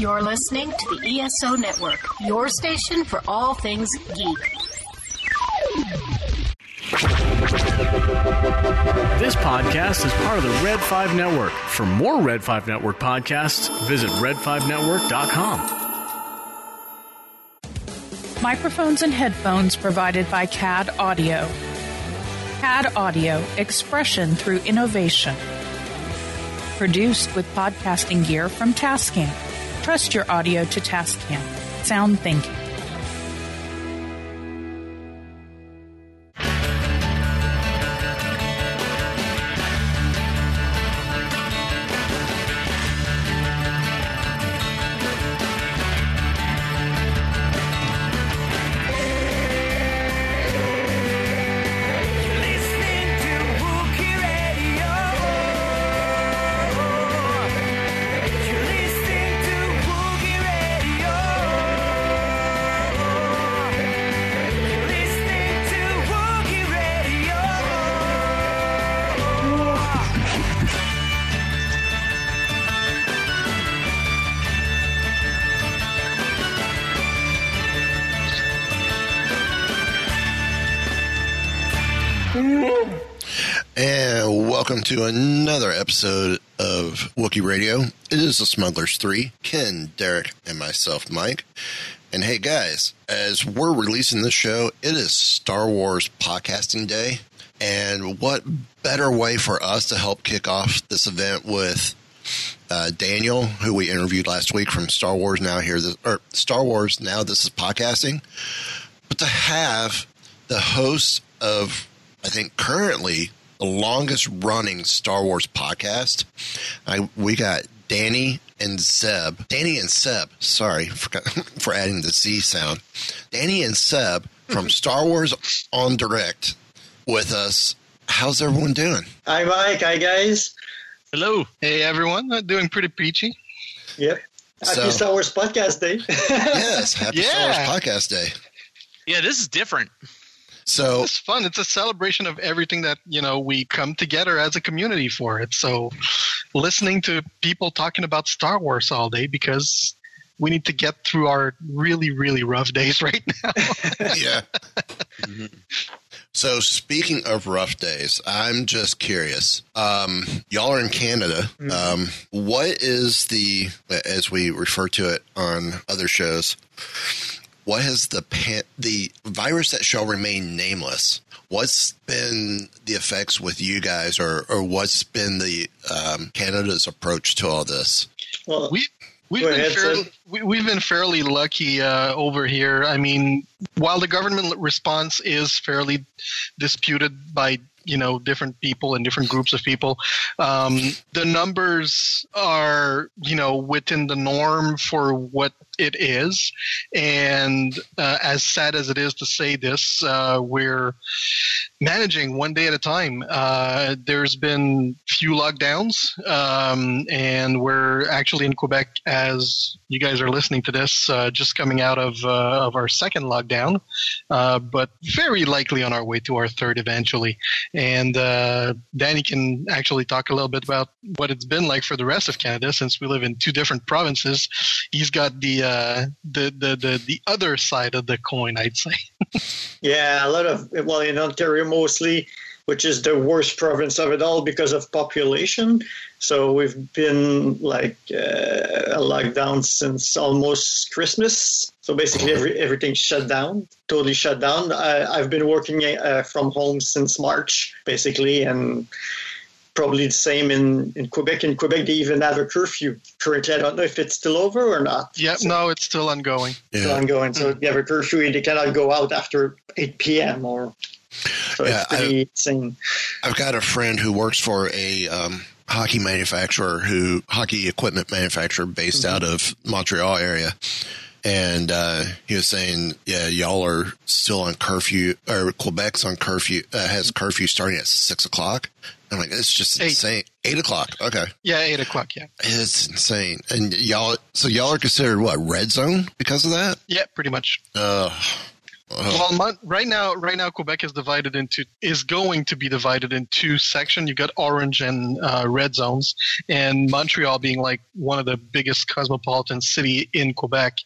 You're listening to the ESO Network, your station for all things geek. This podcast is part of the Red 5 Network. For more Red 5 Network podcasts, visit red5network.com. Microphones and headphones provided by CAD Audio. CAD Audio, expression through innovation. Produced with podcasting gear from Tascam. Trust your audio to Tascam. Sound thinking. To another episode of Wookiee Radio. It is the Smugglers 3, Ken, Derek, and myself, Mike. And hey guys, as we're releasing this show, it is Star Wars Podcasting Day. And what better way for us to help kick off this event with uh, Daniel, who we interviewed last week from Star Wars Now Here, this, or Star Wars Now This is Podcasting, but to have the host of, I think, currently the longest running Star Wars podcast. I, we got Danny and Zeb. Danny and Seb, sorry for, for adding the Z sound. Danny and Seb from Star Wars en Direct with us. How's everyone doing? Hi, Mike. Hi, guys. Hello. Hey, everyone. Uh, doing pretty peachy. Yep. Happy So- Star Wars Podcast Day. Yes, happy Star Wars Podcast Day. Yeah, this is different. So, It's fun. It's a celebration of everything that, you know, we come together as a community for it. So listening to people talking about Star Wars all day because we need to get through our really, really rough days right now. yeah. So, speaking of rough days, I'm just curious. Um, y'all are in Canada. Um, what is the, as we refer to it on other shows, what has the pan- the virus that shall remain nameless? What's been the effects with you guys, or or what's been the um, Canada's approach to all this? well, we we've been fairly, we, we've been fairly lucky uh, over here. I mean, while the government response is fairly disputed by you know different people and different groups of people, um, the numbers are you know within the norm for what it is. And uh, as sad as it is to say this, uh, we're managing one day at a time. Uh, there's been few lockdowns, um, and we're actually in Quebec as you guys are listening to this, uh, just coming out of uh, of our second lockdown, uh, but very likely on our way to our third eventually. And Danny can actually talk a little bit about what it's been like for the rest of Canada, since we live in two different provinces. He's got the uh, the, the the the other side of the coin, I'd say. yeah, a lot of, well, in Ontario mostly, which is the worst province of it all because of population. So we've been like uh, a lockdown since almost Christmas. So basically, every, everything's shut down, totally shut down. I, I've been working uh, from home since March, basically, and probably the same in, in Quebec. In Quebec, they even have a curfew currently. I don't know if it's still over or not. Yeah, So- no, it's still ongoing. still ongoing. So you have a curfew, they cannot go out after 8 p.m. or So Yeah, it's pretty insane. I've got a friend who works for a um, hockey manufacturer who hockey equipment manufacturer based out of Montreal area. And uh, he was saying, "Yeah, y'all are still on curfew, or Quebec's on curfew. Uh, has curfew starting at six o'clock." I'm like, "It's just Eight. insane." Eight o'clock. Okay, Yeah, eight o'clock. Yeah, it's insane. And y'all, so y'all are considered what red zone because of that? yeah, pretty much. Uh, Well, right now, right now, Quebec is divided into is going to be divided in two sections. You got orange and uh, red zones, and Montreal being like one of the biggest cosmopolitan city in Quebec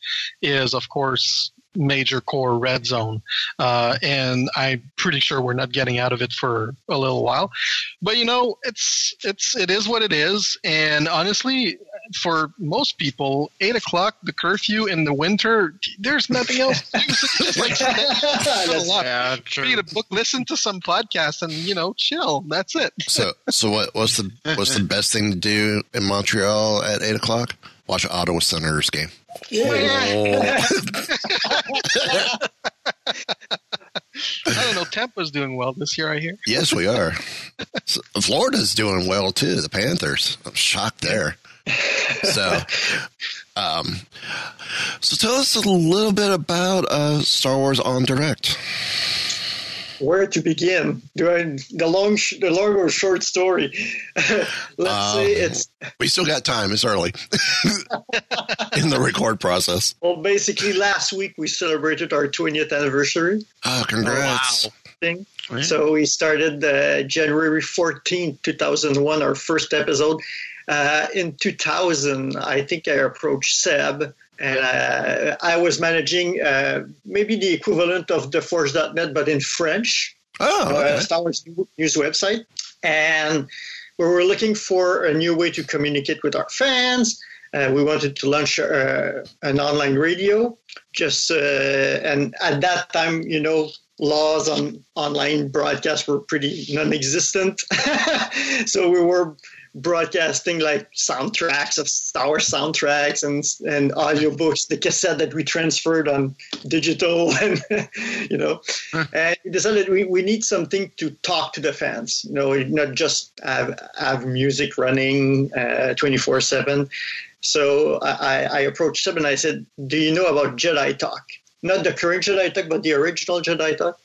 is, of course, major core red zone. Uh, and I'm pretty sure we're not getting out of it for a little while. But you know, it's it's it is what it is. And honestly, for most people, eight o'clock, the curfew in the winter, there's nothing else. to do. So just like sit down, a lot, Yeah, read a book, listen to some podcasts, and you know, chill. That's it. so, so what? What's the what's the best thing to do in Montreal at eight o'clock? Watch an Ottawa Senators game. Yeah. Oh. I don't know. Tampa's doing well this year. I hear. Yes, we are. Florida's doing well too. The Panthers. I'm shocked there. So, um, so tell us a little bit about uh, Star Wars en Direct. Where to begin? Do I the long, sh- the long or short story? Let's Um, say it's We still got time. It's early in the record process. well. Basically, last week we celebrated our 20th anniversary. Oh, congrats! thing. So we started uh, January 14th, 2001, our first episode. Uh, in 2000, I think I approached Seb and uh, I was managing uh, maybe the equivalent of TheForce.net, but in French, Oh, uh, okay. Star Wars news website. And we were looking for a new way to communicate with our fans. Uh, we wanted to launch uh, an online radio. Just uh, and at that time, you know, laws on online broadcast were pretty non-existent. so we were broadcasting like soundtracks of Star Wars soundtracks and and audiobooks, the cassette that we transferred on digital, and you know, and we decided we, we need something to talk to the fans. You know, not just have have music running uh, twenty four seven. So I, I approached Seb and I said, "Do you know about Jedi Talk? Not the current Jedi Talk, but the original Jedi Talk."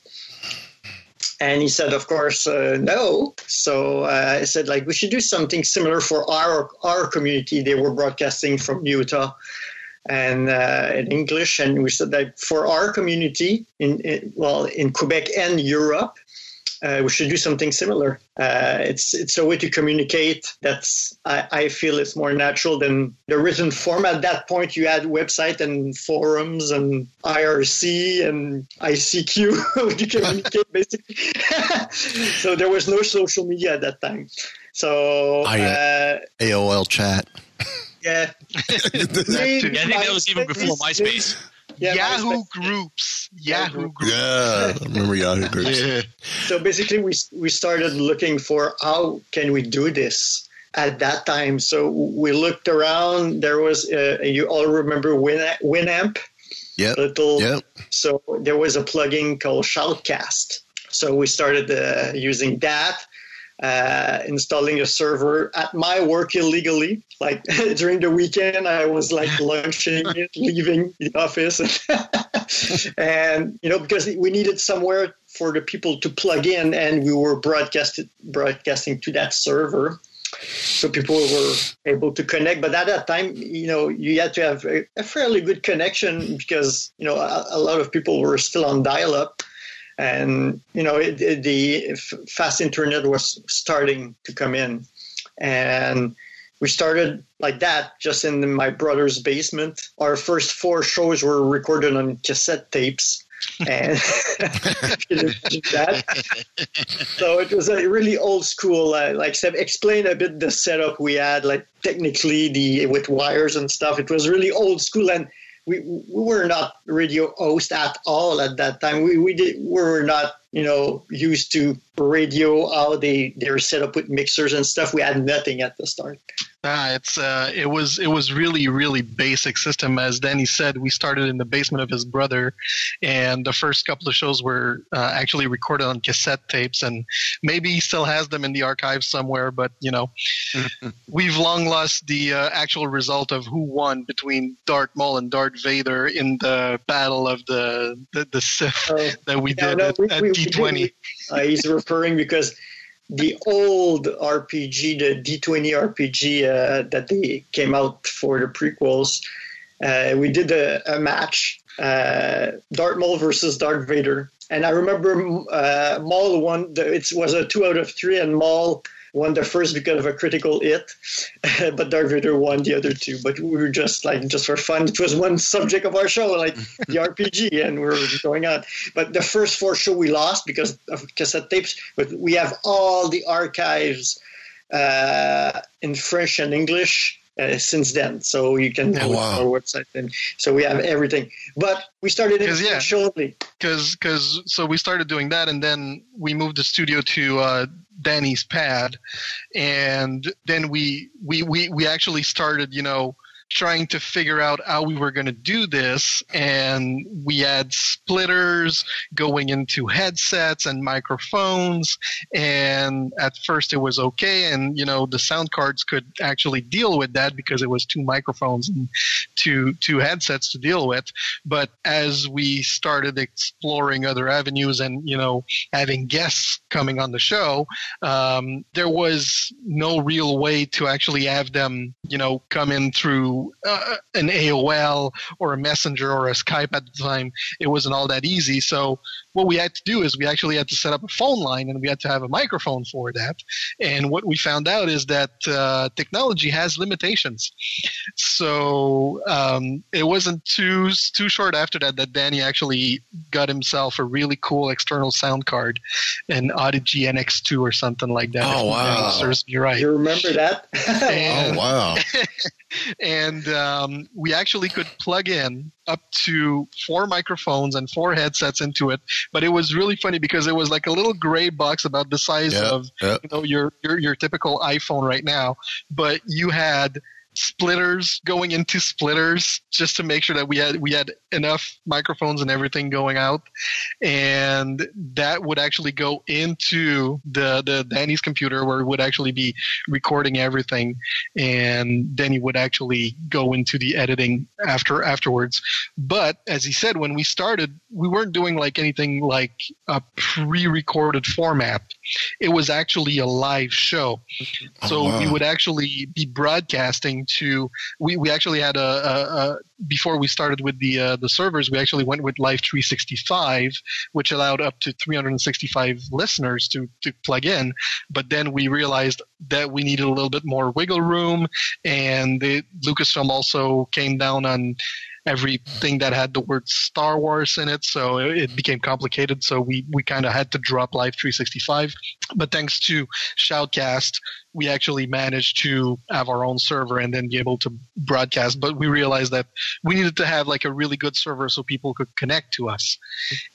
And he said, of course, uh, no. So uh, I said, like, we should do something similar for our our community. They were broadcasting from Utah and uh, in English, and we said that for our community, in, in well, in Quebec and Europe, uh, we should do something similar. Uh, it's it's a way to communicate that's I, I feel it's more natural than the written form. At that point, you had website and forums and IRC and ICQ to communicate basically. so there was no social media at that time. So I, uh, uh, AOL chat. yeah, Yeah, I think that was even before MySpace. Yeah, Yahoo MySpace. groups. Yahoo groups. Yeah, I remember Yahoo groups. Yeah. So basically, we we started looking for how can we do this at that time. So we looked around. There was uh, you all remember Win Winamp, Yep. little. Yep. So there was a plugin called Shoutcast. So we started uh, using that. Uh, installing a server at my work illegally. Like during the weekend, I was like lunching, it, leaving the office, and you know because we needed somewhere for the people to plug in, and we were broadcasted broadcasting to that server, so people were able to connect. But at that time, you know, you had to have a, a fairly good connection because you know a, a lot of people were still on dial-up and you know it, it- the fast internet was starting to come in. And we started like that just in my brother's basement. Our first four shows were recorded on cassette tapes. And that. so it was a really old school uh, like explain a bit the setup we had like technically the with wires and stuff. It was really old school. And we, we were not radio host at all at that time. We we did we were not you know, used to radio, how they they were set up with mixers and stuff. We had nothing at the start. Ah, it's uh, it was it was really really basic system. As Danny said, we started in the basement of his brother, and the first couple of shows were uh, actually recorded on cassette tapes, and maybe he still has them in the archives somewhere. But you know, we've long lost the uh, actual result of who won between Darth Maul and Darth Vader in the battle of the the, the Sith Uh, that we yeah, did no, at, we- at we- we D20. Uh, he's referring because the old RPG, the D20 RPG uh, that they came out for the prequels, uh, we did a, a match, uh, Darth Maul versus Darth Vader. And I remember uh, Maul won, the, it was a two out of three, and Maul won the first because of a critical hit, but Darth Vader won the other two. But we were just like, just for fun, it was one subject of our show, like the RPG, and we were going on. But the first four show we lost because of cassette tapes, but we have all the archives uh, in French and English. Uh, since then, so you can go Oh, wow. to our website, and so we have everything. But we started in 'Cause, yeah. French only. because because so we started doing that and then we moved the studio to uh, Danny's pad. And then we we we we actually started you know trying to figure out how we were going to do this and we had splitters going into headsets and microphones and at first it was okay and you know the sound cards could actually deal with that because it was two microphones and two two headsets to deal with. But as we started exploring other avenues and you know having guests coming on the show um, there was no real way to actually have them you know come in through uh, an aol or a messenger or a skype at the time it wasn't all that easy so what we had to do is we actually had to set up a phone line and we had to have a microphone for that and what we found out is that uh, technology has limitations so um, it wasn't too too short after that that Danny actually got himself a really cool external sound card, an Audigy NX2 or something like that. Oh, wow. memory serves me right. You remember that? Oh wow! and um, we actually could plug in up to four microphones and four headsets into it. But it was really funny because it was like a little gray box about the size Yeah, of yeah. you know your, your your typical iPhone right now, but you had splitters going into splitters just to make sure that we had we had enough microphones and everything going out. And that would actually go into the the Danny's computer where it would actually be recording everything. And he would actually go into the editing after afterwards. But as he said when we started we weren't doing like anything like a pre-recorded format it was actually a live show so Oh, wow. we would actually be broadcasting to we, we actually had a, a, a before we started with the uh, the servers we actually went with live 365 which allowed up to 365 listeners to to plug in but then we realized that we needed a little bit more wiggle room and the lucasfilm also came down on everything that had the word Star Wars in it, so it, it became complicated. So we, we kind of had to drop Live 365. But thanks to Shoutcast, we actually managed to have our own server and then be able to broadcast. But we realized that we needed to have like a really good server so people could connect to us.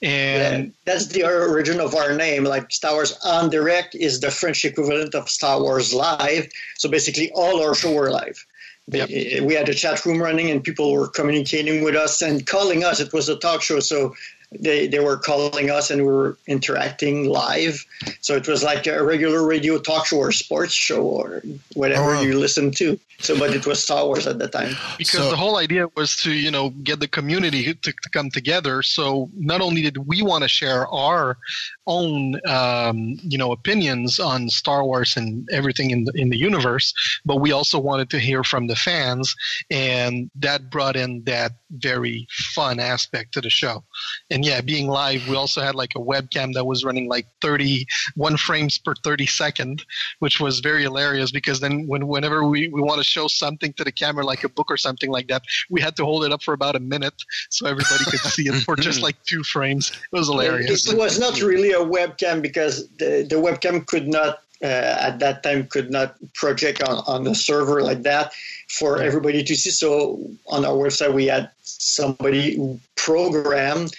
And Yeah, that's the origin of our name. Like Star Wars en Direct is the French equivalent of Star Wars Live. So basically, all our show were live. Yep. Eh, we had a chat room running, and people were communicating with us and calling us. It was a talk show, so they they were calling us, and we were interacting live. So it was like a regular radio talk show or sports show or whatever Oh, wow. you listen to. So, but it was Star Wars at the time. because So- the whole idea was to you know get the community to, to come together so not only did we want to share our own um, you know opinions on star wars and everything in the, in the universe but we also wanted to hear from the fans and that brought in that very fun aspect to the show and yeah being live we also had like a webcam that was running like 31 frames per 30 second which was very hilarious because then when whenever we, we want to show something to the camera like a book or something like that we had to hold it up for about a minute so everybody could see it for just like two frames. It was hilarious. It was not really a webcam because the, the webcam could not uh, at that time could not project on, on the server like that for everybody to see. So on our website we had somebody who programmed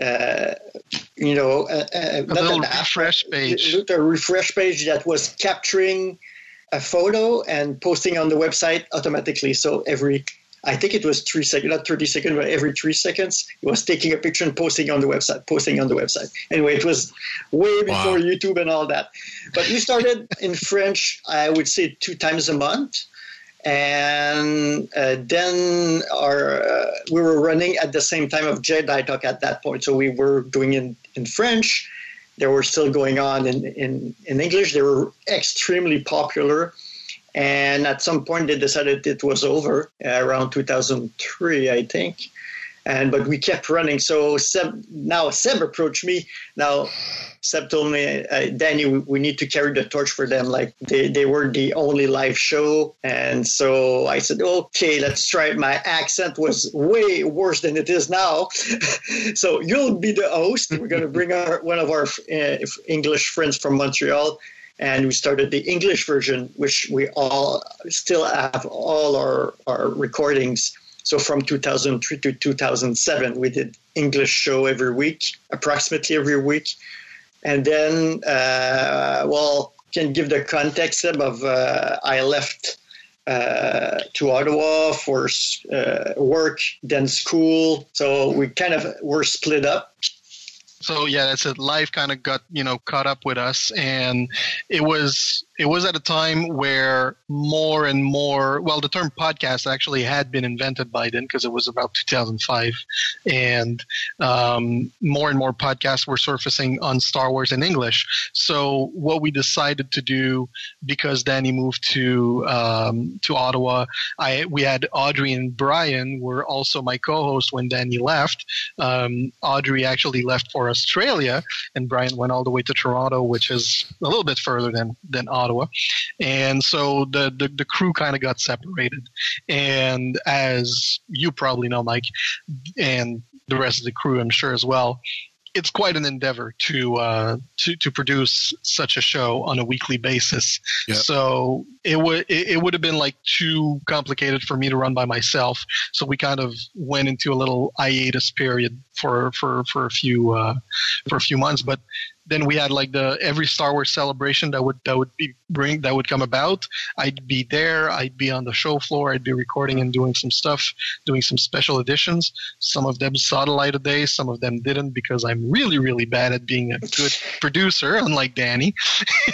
uh, you know, uh, uh, A not little an app, refresh page. a refresh page that was capturing a photo and posting on the website automatically. So every, I think it was three seconds, not 30 seconds, but every three seconds, it was taking a picture and posting on the website, posting on the website. Anyway, it was way before YouTube and all that. But we started in French, I would say two times a month. And uh, then our uh, we were running at the same time of Jedi Talk at that point. So we were doing it in French. They were still going on in, in, in English. They were extremely popular. And at some point, they decided it was over uh, around 2003, I think. And but we kept running. So Seb, now Seb approached me. Now Seb told me, uh, Danny, we, need to carry the torch for them. Like they, they were the only live show. And so I said, okay, let's try it. My accent was way worse than it is now. so you'll be the host. We're to bring our, one of our uh, English friends from Montreal. And we started the English version, which we all still have all our, our recordings. So from 2003 to 2007, we did English show every week, approximately every week. And then, uh, well, can give the context of uh, I left uh, to Ottawa for uh, work, then school. So we kind of were split up. So yeah, that's it. Life kind of got you know caught up with us, and it was it was at a time where more and more well the term podcast actually had been invented by then because it was about 2005 and um, more and more podcasts were surfacing on star wars in english so what we decided to do because danny moved to um, to ottawa i we had audrey and brian were also my co-host when danny left um, audrey actually left for australia and brian went all the way to toronto which is a little bit further than than ottawa. And so the, the, the crew kind of got separated. And as you probably know, Mike, and the rest of the crew, I'm sure as well, it's quite an endeavor to uh, to to produce such a show on a weekly basis. Yep. So it would it, it would have been like too complicated for me to run by myself. So we kind of went into a little hiatus period for for for a few uh, for a few months. But then we had like the every Star Wars celebration that would that would be bring that would come about. I'd be there. I'd be on the show floor. I'd be recording and doing some stuff, doing some special editions. Some of them saw the light of day. Some of them didn't because I'm really really bad at being a good producer, unlike Danny.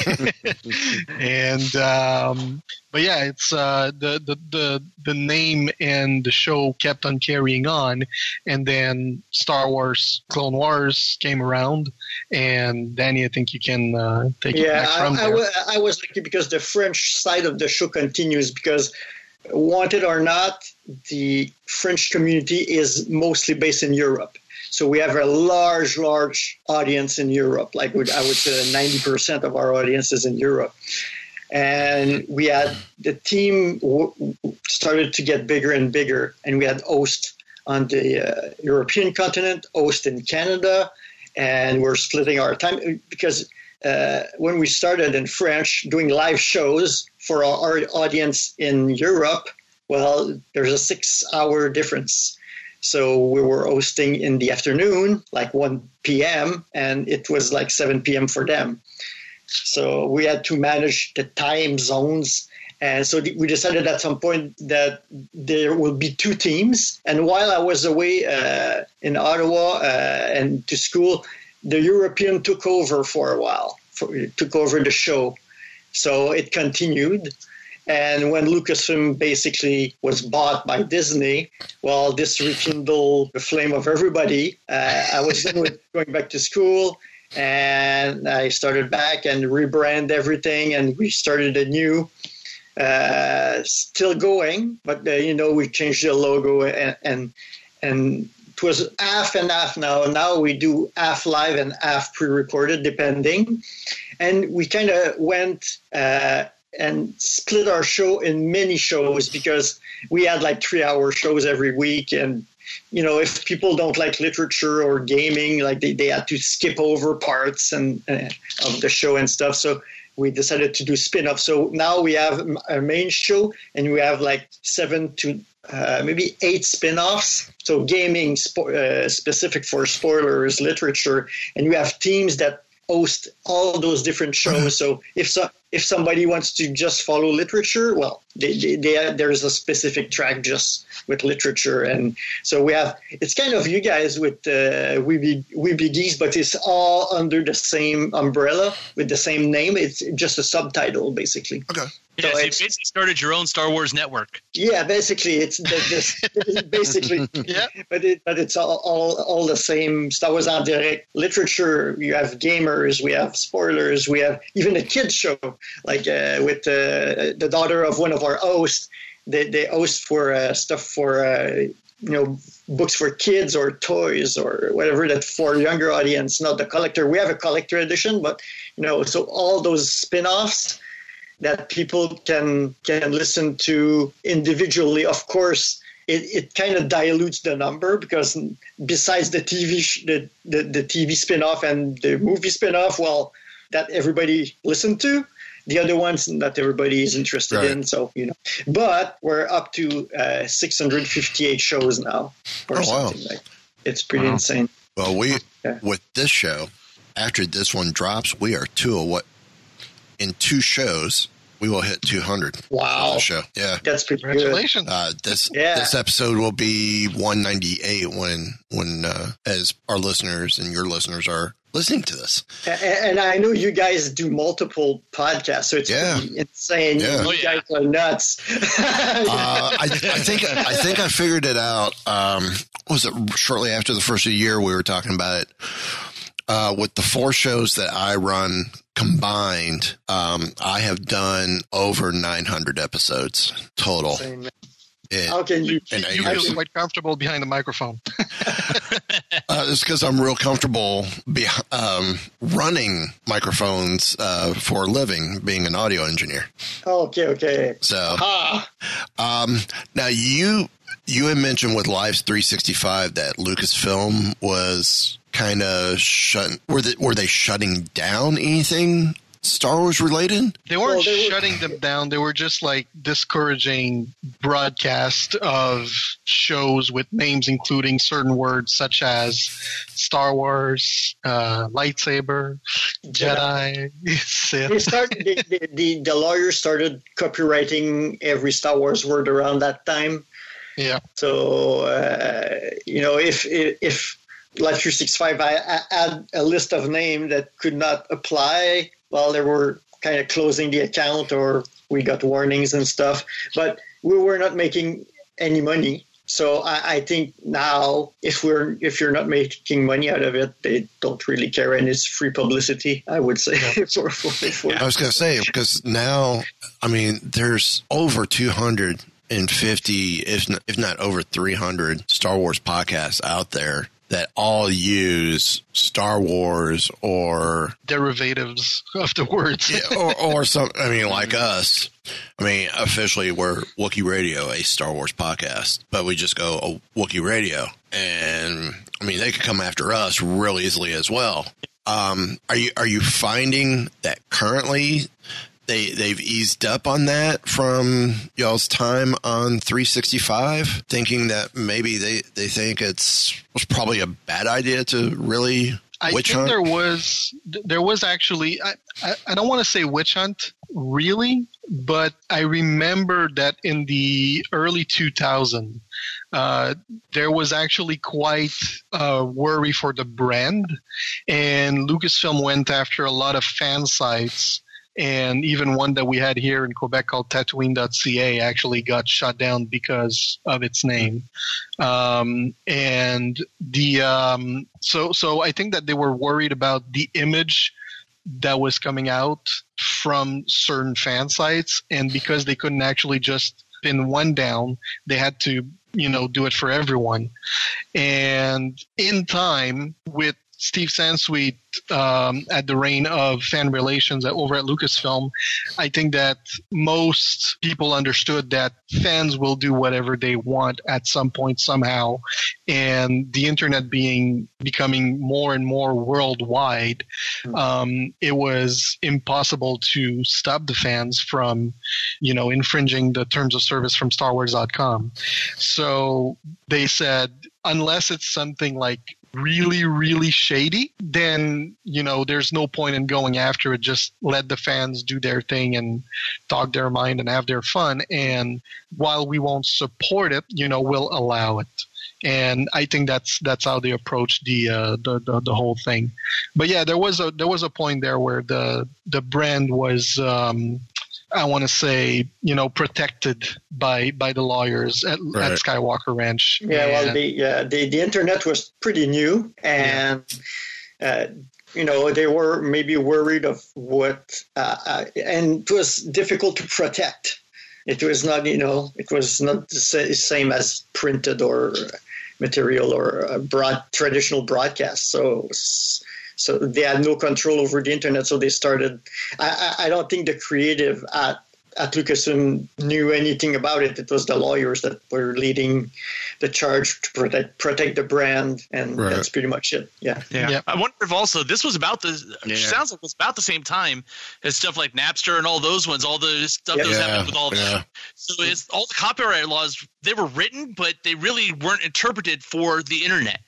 and um, but yeah, it's uh, the, the the the name and the show kept on carrying on, and then Star Wars Clone Wars came around, and Danny, I think you can uh, take it yeah, back from I, I, there. wa- I was lucky because the French side of the show continues because, wanted or not, the French community is mostly based in Europe. So we have a large, large audience in Europe. Like I would say, ninety percent of our audience is in Europe. And we had the team w- w- started to get bigger and bigger, and we had host on the uh, European continent, host in Canada, and we're splitting our time because uh, when we started in French doing live shows for our, audience in Europe, well, there's a six hour difference. So we were hosting in the afternoon, like 1 p.m., and it was like 7 p.m. for them. So we had to manage the time zones. And so we decided at some point that there will be two teams. And while I was away uh, in Ottawa uh, and to school, the European took over for a while, for, took over the show. So it continued. And when Lucasfilm basically was bought by Disney, well, this rekindled the flame of everybody. Uh, I was going back to school, and I started back and rebrand everything, and we started anew. Uh, still going, but uh, you know we changed the logo and and and it was half and half now. Now we do half live and half pre-recorded, depending. And we kind of went uh, and split our show in many shows because we had like three-hour shows every week, and you know if people don't like literature or gaming, like they, they had to skip over parts and uh, of the show and stuff. So we decided to do spin-off. So now we have a main show, and we have like seven to uh, maybe eight spin-offs. So gaming spo- uh, specific for spoilers, literature, and we have teams that host all those different shows. so if so, if somebody wants to just follow literature, well, they, they, they, there's a specific track just with literature, and so we have. It's kind of you guys with uh, We Be We Be Geeks, but it's all under the same umbrella with the same name. It's just a subtitle, basically. Okay. Yeah, So so you basically started your own Star Wars network. Yeah, basically, it's the, this, basically, Yeah. but it but it's all, all all the same. Star Wars en direct literature. You have gamers, we have spoilers, we have even a kids show like uh, with uh, the daughter of one of our hosts. They they host for uh, stuff for you know books for kids or toys or whatever that for younger audience, not the collector. We have a collector edition, but you know so all those spin-offs that people can can listen to individually. Of course, it, it kind of dilutes the number because besides the TV sh- the, the the TV spin-off and the movie spin-off, well, that everybody listened to. The other ones, not everybody is interested Right. in. So you know, but we're up to uh, 658 shows now, or Oh, wow. like. It's pretty insane. Well, we Yeah. with this show, after this one drops, we are two of what in two shows we will hit 200. Wow. show. Yeah. That's pretty good. Congratulations. Uh, this Yeah. this episode will be 198 when when uh, as our listeners and your listeners are listening to this. A- a- And I know you guys do multiple podcasts, so it's Yeah. pretty insane. Yeah. You Oh, yeah. guys are nuts. Uh, I, I think I think I figured it out. Um, was it shortly after the first the year we were talking about it? Uh, with the four shows that I run combined, um, I have done over 900 episodes total. Insane, man. It- How can you? And you I- feel quite comfortable behind the microphone. Uh, it's because I'm real comfortable be, um, running microphones uh, for a living, being an audio engineer. Okay, okay. So um, now you you had mentioned with Lives 365 that Lucasfilm was kind of shut. Were they, were they shutting down anything Star Wars related? They weren't Well, they were- shutting them down. They were just like discouraging broadcast of shows with names including certain words such as Star Wars, uh, lightsaber, Jedi, they Sith. start. the, the, the the lawyers started copywriting every Star Wars word around that time. Yeah. So uh, you know, if if, if Live 365 I, I had a list of names that could not apply, well, they were kind of closing the account, or we got warnings and stuff. But we were not making any money. So I, I think now, if we're if you're not making money out of it, they don't really care, and it's free publicity. I would say for, for, for I was going to say because now, I mean, there's over 250, if not, if not over 300 Star Wars podcasts out there that all use Star Wars or Derivatives of the words. yeah, or, or some. I mean, like us. I mean, officially, we're Wookiee Radio, a Star Wars podcast, but we just go oh, Wookiee Radio, and I mean, they could come after us real easily as well. Um, are you are you finding that currently they they've eased up on that from y'all's time on 365, thinking that maybe they they think it's was probably a bad idea to really I witch think hunt? there was there was actually I, I, I don't want to say witch hunt really, but I remember that in the early 2000, uh, there was actually quite a worry for the brand, and Lucasfilm went after a lot of fan sites. And even one that we had here in Quebec called Tatooine.ca actually got shut down because of its name. Um, and the um, so so I think that they were worried about the image that was coming out from certain fan sites, and because they couldn't actually just pin one down, they had to you know do it for everyone. And in time, with Steve Sansweet um, at the reign of fan relations at, over at Lucasfilm, I think that most people understood that fans will do whatever they want at some point somehow, and the internet being becoming more and more worldwide, um, it was impossible to stop the fans from, you know, infringing the terms of service from StarWars.com. So they said unless it's something like really really shady then you know there's no point in going after it. Just let the fans do their thing and talk their mind and have their fun. And while we won't support it you know we'll allow it. And I think that's that's how they approach the, uh, the the the whole thing. But yeah, there was a there was a point there where the the brand was um, I want to say you know protected by by the lawyers at, Right. at Skywalker Ranch. Yeah, well, the, yeah, the the internet was pretty new, and uh, you know they were maybe worried of what, uh, uh, and it was difficult to protect. It was not, you know, it was not the same as printed or material or broad traditional broadcast. So. So they had no control over the internet. So they started. I, I don't think the creative at at Lucasfilm knew anything about it. It was the lawyers that were leading the charge to protect protect the brand, and Right. that's pretty much it. Yeah. Yeah. I wonder if also this was about the Yeah. sounds like it was about the same time as stuff like Napster and all those ones, all the stuff that was Yeah, happening with all yeah. that. So it's all the copyright laws they were written, but they really weren't interpreted for the internet.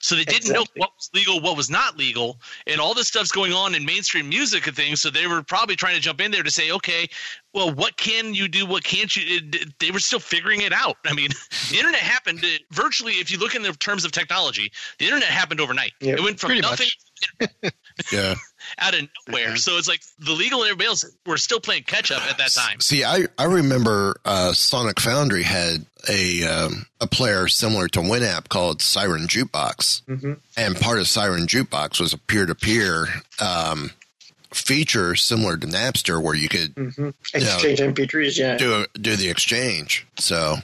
So they didn't know what was legal, what was not legal, and all this stuff's going on in mainstream music and things. So they were probably trying to jump in there to say, okay, well, what can you do? What can't you? it- They were still figuring it out. I mean, the internet happened uh, virtually. If you look in the terms of technology, the internet happened overnight. Yep. It went from nothing Yeah. out of nowhere. So it's like the legal and everybody else were still playing catch up at that time. See, I, I remember uh, Sonic Foundry had a um, a player similar to Winamp called Siren Jukebox, Mhm. and part of Siren Jukebox was a peer to peer feature similar to Napster, where you could hmm Exchange MP3s. Yeah. do do the exchange. So,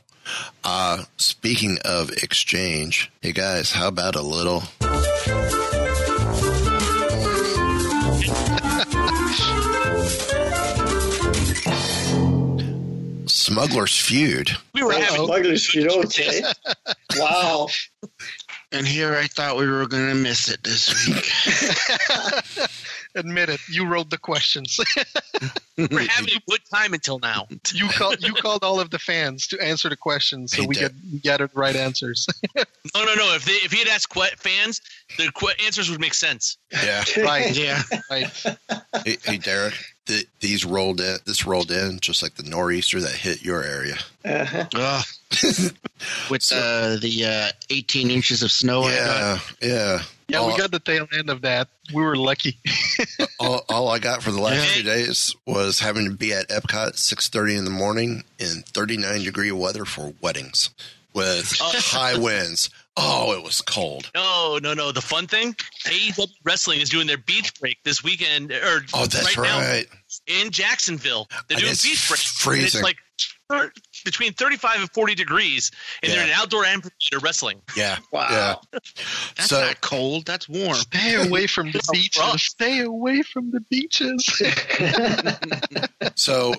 uh, speaking of exchange, hey guys, how about a little? Smuggler's Feud. We were having Smugglers Feud. Okay. wow. And here I thought we were going to miss it this week. Admit it, you wrote the questions. we were having a good time until now. you called you called all of the fans to answer the questions, so He we did. get gathered right answers. No, no, no. If they if he had asked que- fans, the que- answers would make sense. Yeah. right, yeah. right. hey, hey, Derek. Th- these rolled in. This rolled in just like the nor'easter that hit your area. Uh-huh. Ugh. With uh, the uh, 18 inches of snow Yeah, yeah. Yeah, all, we got the tail end of that. We were lucky. all, all I got for the last Yeah. two days was having to be at Epcot six thirty in the morning in thirty nine degree weather for weddings with high winds. Oh, it was cold. No, no, no. The fun thing, AEW Wrestling is doing their beach break this weekend, or Oh, that's right, now in Jacksonville. They're And doing beach break. freezing. And it's like thir- between 35 and 40 degrees, and they're in an outdoor amphitheater wrestling. Yeah, Wow. yeah. That's So- not cold. That's warm. Stay away from the It's beaches. rock. Stay away from the beaches. So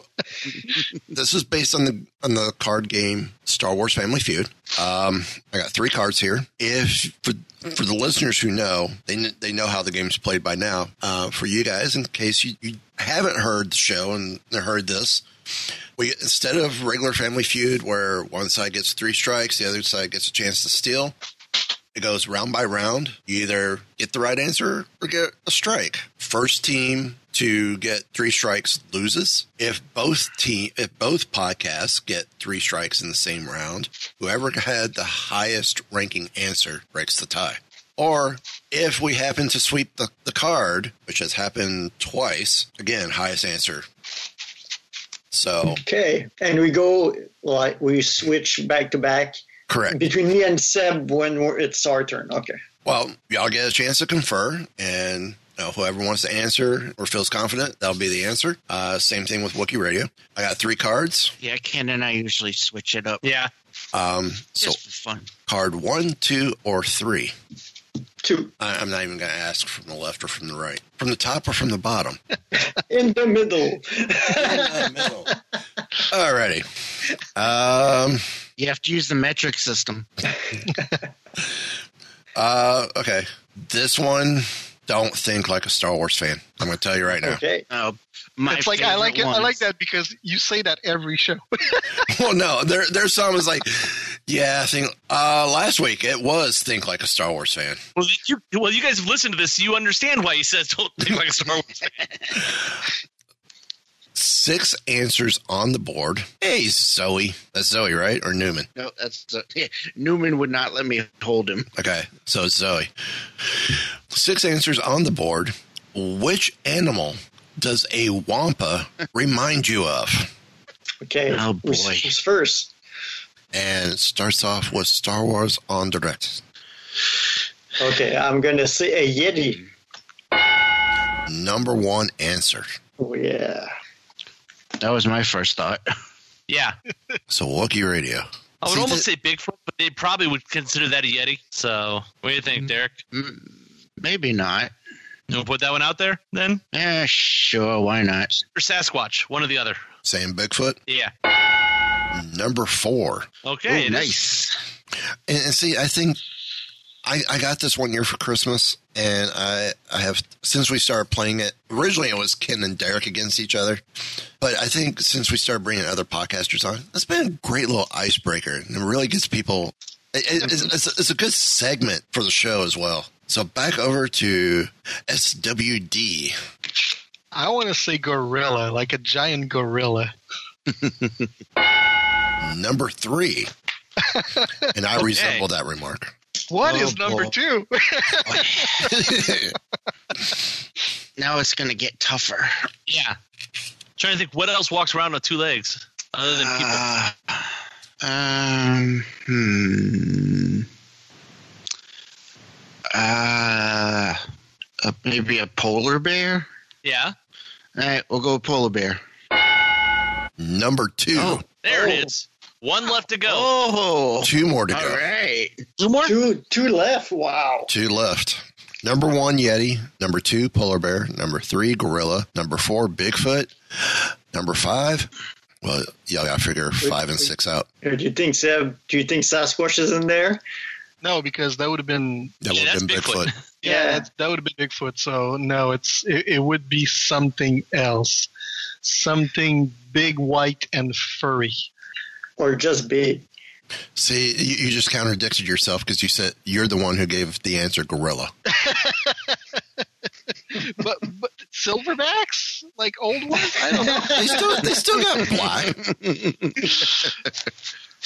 this is based on the on the card game Star Wars Family Feud. Um, I got three cards here. If for for the listeners who know, they they know how the game's played by now. Uh, for you guys, in case you, you haven't heard the show and heard this, we instead of regular Family Feud where one side gets three strikes, the other side gets a chance to steal. It goes round by round. You either get the right answer or get a strike. First team to get three strikes loses. If both team, if both podcasts get three strikes in the same round, whoever had the highest ranking answer breaks the tie. Or if we happen to sweep the, the card, which has happened twice, again, highest answer. So Okay. And we go like we switch back to back correct. between me and Seb when we're, it's our turn. Okay. Well, y'all get a chance to confer, and you know, whoever wants to answer or feels confident, that'll be the answer. Uh, same thing with Wookiee Radio. I got three cards. Yeah, Ken and I usually switch it up Yeah. Um, so just for fun. card one, two, or three. Two. I, I'm not even going to ask from the left or from the right. From the top or from the bottom? In the middle. Alrighty. Um, You have to use the metric system. uh, okay. This one, don't think like a Star Wars fan. I'm going to tell you right now. Okay. My it's like I like it. favorite I like that because you say that every show. well, no, there, there's some is like, yeah, I think uh, last week it was think like a Star Wars fan. Well, you, well, you guys have listened to this. You understand why he says don't think like a Star Wars. fan. Six answers on the board. Hey, Zoe. That's Zoe, right? Or Newman? No, that's uh, yeah, Newman would not let me hold him. Okay, so it's Zoe. Six answers on the board. Which animal does a wampa remind you of? Okay. Oh, Who's- boy. Who's first? And it starts off with Star Wars en direct. Okay, I'm gonna say a Yeti. Number one answer. Oh yeah. That was my first thought. Yeah, So Wookiee Radio. I would See, almost the- say Bigfoot, but they probably would consider that a Yeti. So, what do you think, Derek? Mm, Maybe not. You want to put that one out there then? Yeah, sure. Why not? Or Sasquatch, one or the other. Same Bigfoot. Yeah. Number four. Okay. Ooh, nice. And, and see, I think I, I got this one year for Christmas, and I I have since we started playing it. Originally, it was Ken and Derek against each other, but I think since we started bringing other podcasters on, it's been a great little icebreaker, and it really gets people. It, it- it's, it's, it's a good segment for the show as well. So back over to SWD. I want to say gorilla, like a giant gorilla. Number three, and I Okay. resemble that remark. What Oh, is number boy. two? Now it's going to get tougher. Yeah. trying to think what else walks around on two legs other than people. Uh, um, hmm. Uh, uh, maybe a polar bear? yeah. All right, we'll go polar bear. Number two, Oh. There Oh. it is. One left to go. Oh, two more to all go. All right. Two more? Two two left. Wow. Two left. Number one, Yeti. Number two, polar bear. Number three, gorilla. Number four, Bigfoot. Number five, well, y'all got to figure five and six out. Do you think Seb? Do you think Sasquatch is in there? No, because that would have been That Yeah, would have been Bigfoot. Bigfoot. yeah, Yeah. that would have been Bigfoot. So no, it's it, it would be something else, something big, white, and furry. Or just big? See, you, you just contradicted yourself because you said you're the one who gave the answer gorilla. But but silverbacks, like old ones, I don't know. They still, they still got black.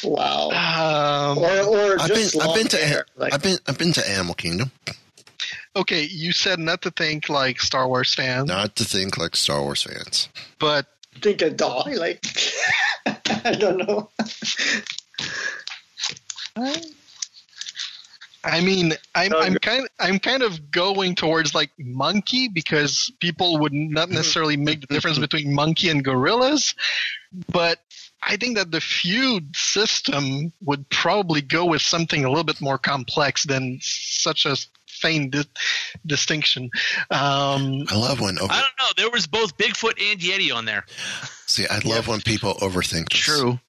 Wow. Um, Or or I've been, just I've been to, hair, like- I've been, I've been to Animal Kingdom. okay, you said not to think like Star Wars fans, Not to think like Star Wars fans. but think a dog. Like I don't know. I mean, I'm I'm you're- kind I'm kind of going towards like monkey because people would not mm-hmm. necessarily make the difference between monkey and gorillas, but I think that the feud system would probably go with something a little bit more complex than such a faint di- distinction. Um, I love when over. I don't know. There was both Bigfoot and Yeti on there. See, I love when people overthink. This. True.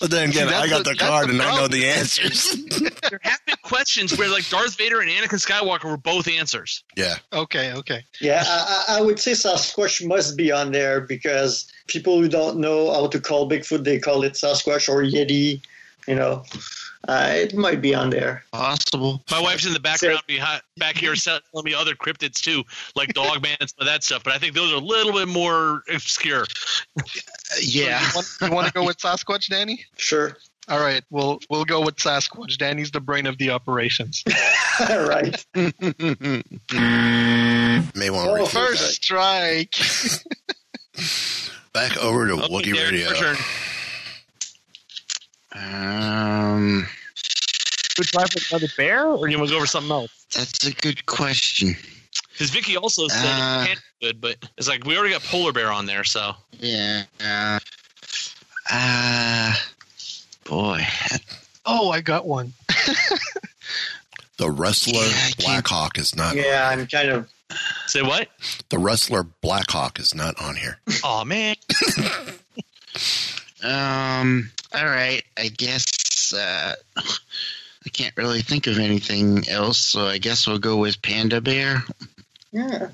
But then again, See, I got the- the card the and I know the answers. There have been questions where like Darth Vader and Anakin Skywalker were both answers. yeah. okay, okay. Yeah, I, I I would say Sasquatch must be on there because people who don't know how to call Bigfoot, they call it Sasquatch or Yeti. You know, uh, it might be on there. Possible. My wife's in the background behind, back here telling me other cryptids too, like Dogman and some of that stuff. But I think those are a little bit more obscure. Yeah. You want, you want to go with Sasquatch, Danny? Sure. All right, we'll we'll go with Sasquatch. Danny's the brain of the operations. right. May want to Oh, repeat First that. strike. Back over to Okay, Wookiee Radio. Your turn. Um, Would try for another bear, or you want to go over something else? that's a good question. Because Vicky also said Uh, it can't be good, but it's like we already got polar bear on there, so Yeah. Uh, uh boy. Oh, I got one. The The wrestler Yeah, I Blackhawk is not. Yeah, I'm kind of. Say what? The wrestler Blackhawk is not on here. Oh man. Um. All right. I guess uh, I can't really think of anything else, so I guess we'll go with Panda Bear. Yeah.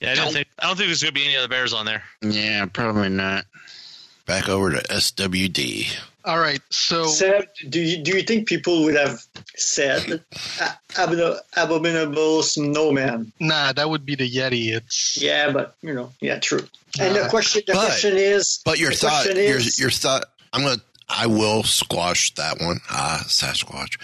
Yeah, I don't think I don't think there's gonna be any other bears on there. Yeah, probably not. Back over to SWD. All right. So Seb, do you do you think people would have said a- abomin- abominable snowman? nah, that would be the Yeti. It's Yeah, but you know, yeah, true. And the question, the but- question is, But your thought, question your, is- your thought. I'm gonna. I will squash that one. Ah, Sasquatch.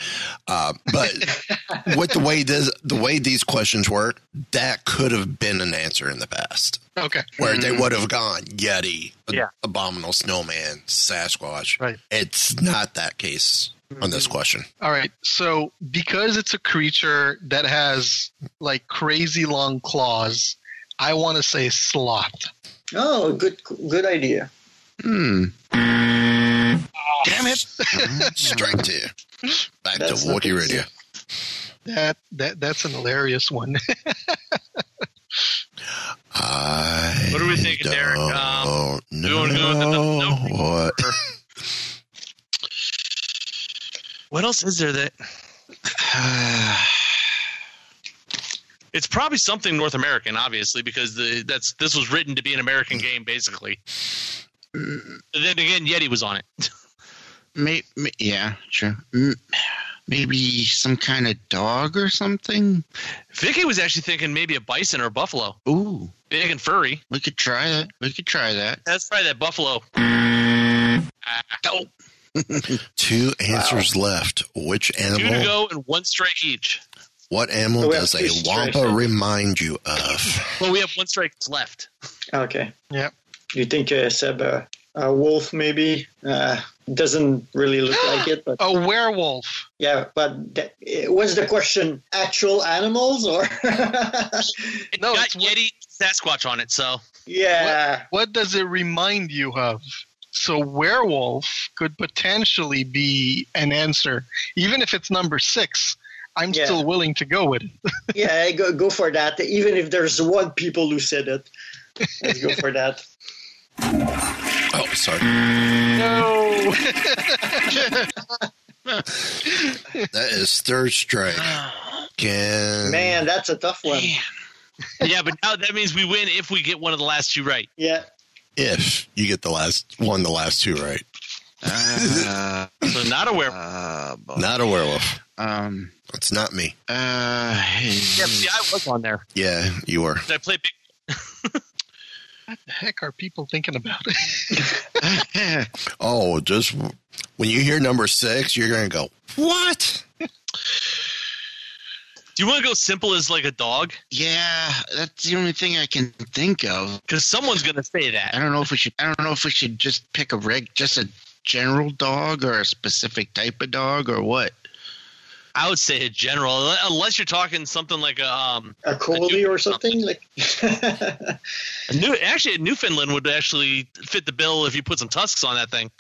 Uh, but with the way this, the way these questions work, that could have been an answer in the past, okay. where they would have gone Yeti, Yeah. abominable snowman, Sasquatch. Right. It's not that case on this question. All right. So because it's a creature that has like crazy long claws, I want to say sloth. oh, good, good idea. Hmm. Damn it! Strike two. Back That's to not Wookiee easy. Radio. That that that's an hilarious one. I What are we thinking, Derek? Um, don't we go with know the- the- what. What else is there that? It's probably something North American, obviously, because the that's this was written to be an American game, basically. And then again, Yeti was on it. May, may, yeah, true. Mm, Maybe some kind of dog or something. Vicky was actually thinking maybe a bison or a buffalo, Ooh, big and furry. we could try that. We could try that. That's probably that buffalo. two answers left. Which animal? Two to animal? go and one strike each. What animal So does two a strikes. wampa remind you of? Well, we have one strike left. Okay. Yeah. Do you think uh, Seb, uh, a wolf maybe? Uh, doesn't really look like it, but a werewolf. yeah. But that, was the question actual animals or? It No, got it's Yeti Sasquatch on it, so yeah. What does it remind you of? So werewolf could potentially be an answer, even if it's number six. I'm Yeah. still willing to go with it. Yeah, go go for that. Even if there's one people who said it, let's go for that. Oh, sorry. No. That is third strike. Can Man, that's a tough one. yeah. But now that means we win if we get one of the last two right. Yeah. if you get the last one, the last two right. uh, So not a werewolf. uh. Not a werewolf. um, It's not me. uh, Yeah, see, I was on there. Yeah, you were. Did I play big? what the heck are people thinking about? Oh, just when you hear number six, you're gonna go, "What?" Do you want to go simple as like a dog? yeah, that's the only thing I can think of. Because someone's going to say that. I that. don't know if we should. I don't know if we should just pick a rig, just a general dog or a specific type of dog or what. I would say a general, unless you're talking something like a um A collie or something like. a new. Actually, a Newfoundland would actually fit the bill if you put some tusks on that thing.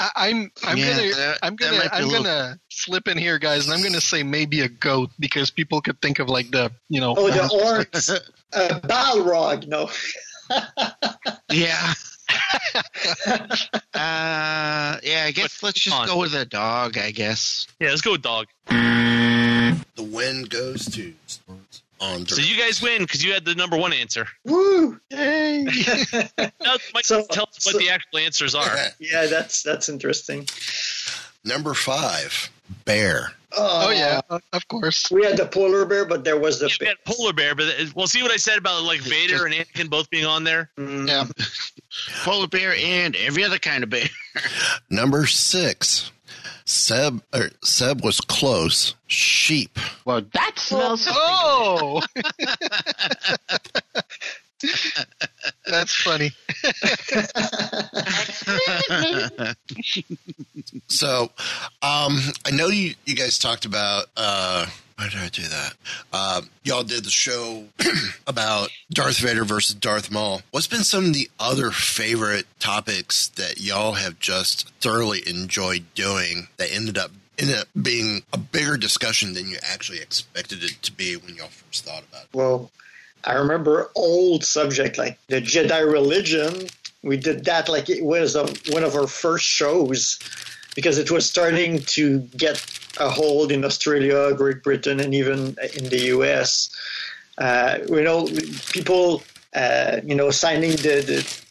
I, I'm I'm Yeah, gonna that- I'm gonna might be a I'm little- gonna slip in here, guys, and I'm gonna say maybe a goat because people could think of like the you know oh, the orcs. A balrog. No. Yeah. uh, yeah, I guess But let's just on. go with a dog. I guess. Yeah, let's go with dog. The wind goes to on. So you guys win because you had the number one answer. Woo! Hey. Now, Mike, So- tell us what the actual answers are. Yeah, that's that's interesting. Number five, bear. oh yeah, of course. We had the polar bear, but there was the. Yeah, we had polar bear, but it- well, see what I said about like Vader and Anakin both being on there. Mm, Yeah. Polar bear and every other kind of bear. Number six, Seb. Or Seb was close. Sheep. Well, that smells. Oh. That's funny. So, um, I know you, you guys talked about, uh, why did I do that? Uh, y'all did the show about Darth Vader versus Darth Maul. What's been some of the other favorite topics that y'all have just thoroughly enjoyed doing that ended up ended up being a bigger discussion than you actually expected it to be when y'all first thought about it. Well, I remember old subject like the Jedi religion. We did that like it was a, one of our first shows because it was starting to get a hold in Australia, Great Britain, and even in the US. Uh, you know, people, uh, you know, signing the, the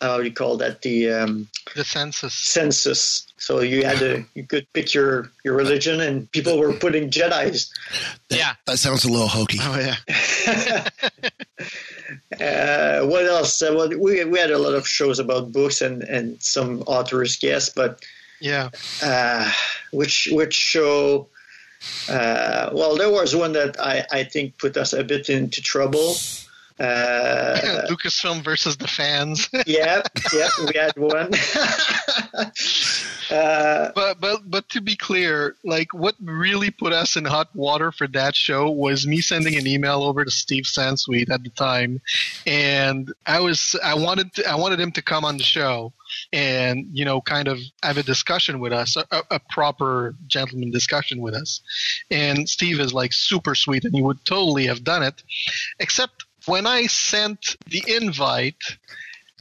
how do you call that the um, The census. census. So you had to you could pick your your religion, and people were putting Jedi's. Yeah. That sounds a little hokey. Oh yeah. Uh, what else? Uh, well, we we had a lot of shows about books and and some authors guests, but Yeah. uh, which which show? Uh, well, there was one that I I think put us a bit into trouble. Uh, Lucasfilm versus the fans. yeah, yeah, we had one. uh, but but but to be clear, like what really put us in hot water for that show was me sending an email over to Steve Sansweet at the time, and I was I wanted to, I wanted him to come on the show and you know kind of have a discussion with us, a, a proper gentleman discussion with us. And Steve is like super sweet, and he would totally have done it, except when I sent the invite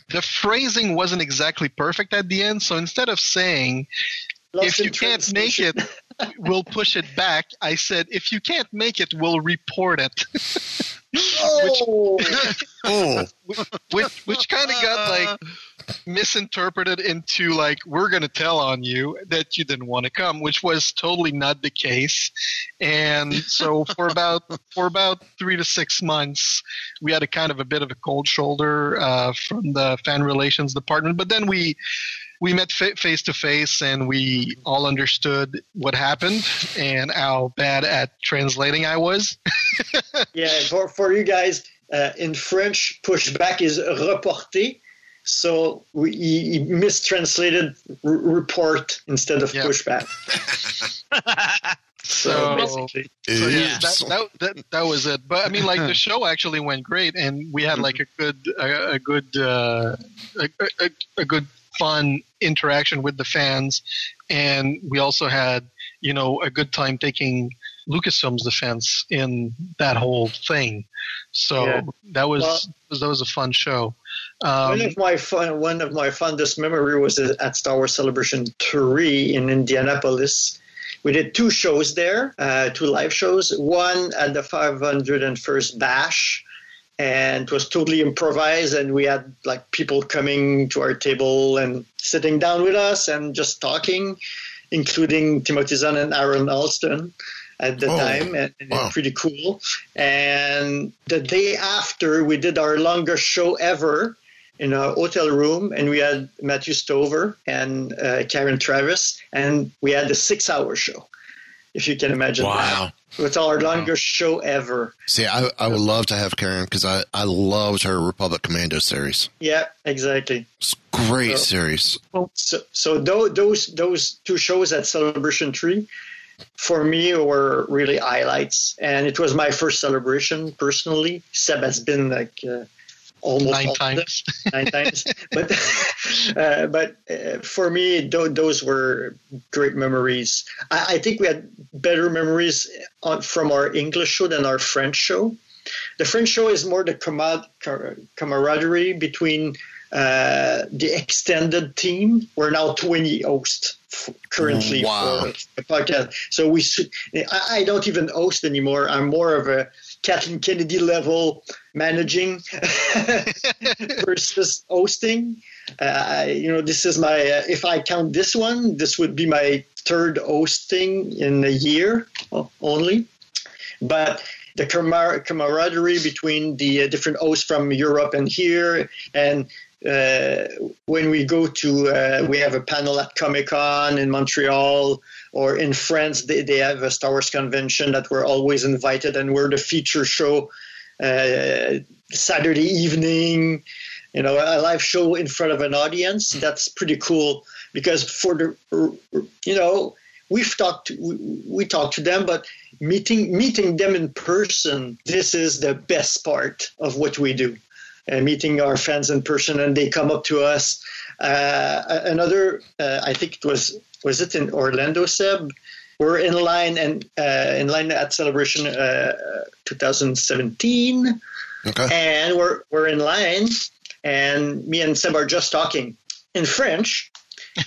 the phrasing wasn't exactly perfect at the end. So instead of saying, lost if you can't make it, we'll push it back, I said, if you can't make it, we'll report it. Oh, Oh, which which kind of got like misinterpreted into like we're going to tell on you that you didn't want to come which was totally not the case. And so for about for about three to six months we had a kind of a bit of a cold shoulder uh, from the fan relations department but then we we met fa- face to face and we all understood what happened and how bad at translating I was. yeah. For for you guys uh, in French, pushback is reporter. So we he, he mistranslated r- report instead of Yeah. pushback. So, basically, so yeah, that, that, that, that was it. But I mean, like the show actually went great, and we had like a good, a, a good, uh, a, a, a good fun interaction with the fans, and we also had, you know, a good time taking Lucasfilm's defense in that whole thing. So Yeah. that was Well- that was a fun show. one Um, of my fun, one of my fondest memory was at Star Wars Celebration three in Indianapolis. We did two shows there, uh, two live shows. One at the 501st Bash, and it was totally improvised. And we had like people coming to our table and sitting down with us and just talking, including Timothy Zahn and Aaron Alston at the Oh, time, and, and wow. pretty cool. And the day after, we did our longest show ever in a hotel room, and we had Matthew Stover and uh, Karen Traviss, and we had a six-hour show. If you can imagine wow. that, it's our longest show ever. See, I, I would love to have Karen because I, I loved her Republic Commando series. Yeah, exactly. It's great Oh. series. So, so tho- those those two shows at Celebration Tree, for me, were really highlights, and it was my first celebration personally. Seb has been like uh, almost nine all of them. times. nine times. But uh, but uh, for me, th- those were great memories. I, I think we had better memories on, from our English show than our French show. The French show is more the car- camaraderie between uh, the extended team. We're now 20 hosts f- currently Wow. for the podcast. So we, I, I don't even host anymore. I'm more of a Kathleen Kennedy level managing versus hosting. Uh, you know, this is my, uh, if I count this one, this would be my third hosting in a year only. But the camar- camaraderie between the uh, different hosts from Europe and here, and uh, when we go to, uh, we have a panel at Comic Con in Montreal or in France, they, they have a Star Wars convention that we're always invited, and we're the feature show uh, Saturday evening. You know, a live show in front of an audience. That's pretty cool because for the, you know, we've talked we, we talked to them, but meeting meeting them in person, this is the best part of what we do. Uh, meeting our fans in person, and they come up to us. Uh, another, uh, I think it was was it in Orlando, Seb? we're in line and uh, in line at celebration uh, 2017 Okay. and we're we're in line, and me and Seb are just talking in French,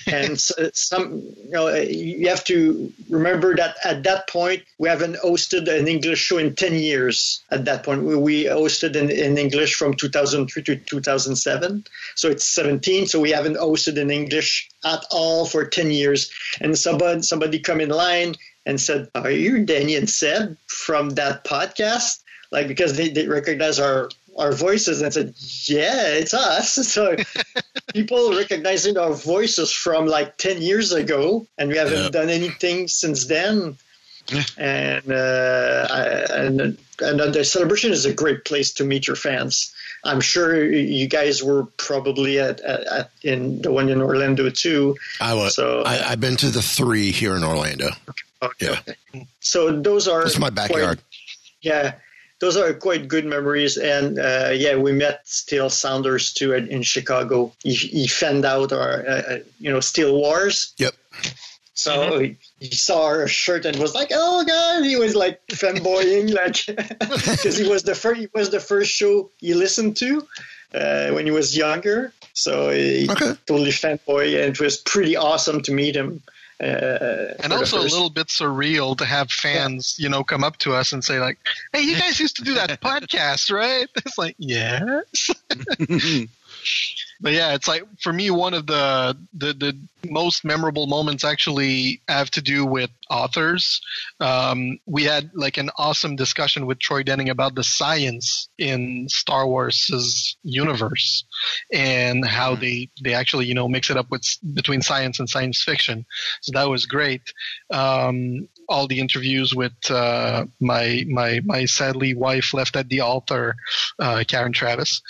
and uh, some you know uh, you have to remember that at that point we haven't hosted an English show in ten years. At that point, we, we hosted in, in English from 2003 to 2007, so it's 17. So we haven't hosted in English at all for 10 years. And somebody somebody come in line and said, "Are you Danny and Seb from that podcast?" like because they, they recognize our our voices and said, "Yeah, it's us." So people recognizing our voices from like ten years ago, and we haven't done anything since then. And uh, and and the celebration is a great place to meet your fans. I'm sure you guys were probably at, at, at in the one in Orlando too. I was. So- I, I've been to the three here in Orlando. Yeah, So those are it's my quite- backyard. yeah, those are quite good memories. And uh, yeah, we met Steel Sounders too in, in Chicago. He, he fanned out our, uh, uh, you know, Steel Wars. Yep. So he, he saw our shirt and was like, "Oh God!" He was like fanboying, like because he was the first. He was the first show he listened to uh, when he was younger. So he Okay. totally fanboy, and it was pretty awesome to meet him. Uh, and also a little bit surreal to have fans, you know, come up to us and say like, "Hey, you guys used to do that podcast, right?" It's like, yes. but yeah, it's like for me, one of the, the the most memorable moments actually have to do with authors. Um, we had like an awesome discussion with Troy Denning about the science in Star Wars' universe and how they they actually you know mix it up with between science and science fiction. So that was great. Um, all the interviews with uh, my my my sadly wife left at the altar, uh, Karen Traviss.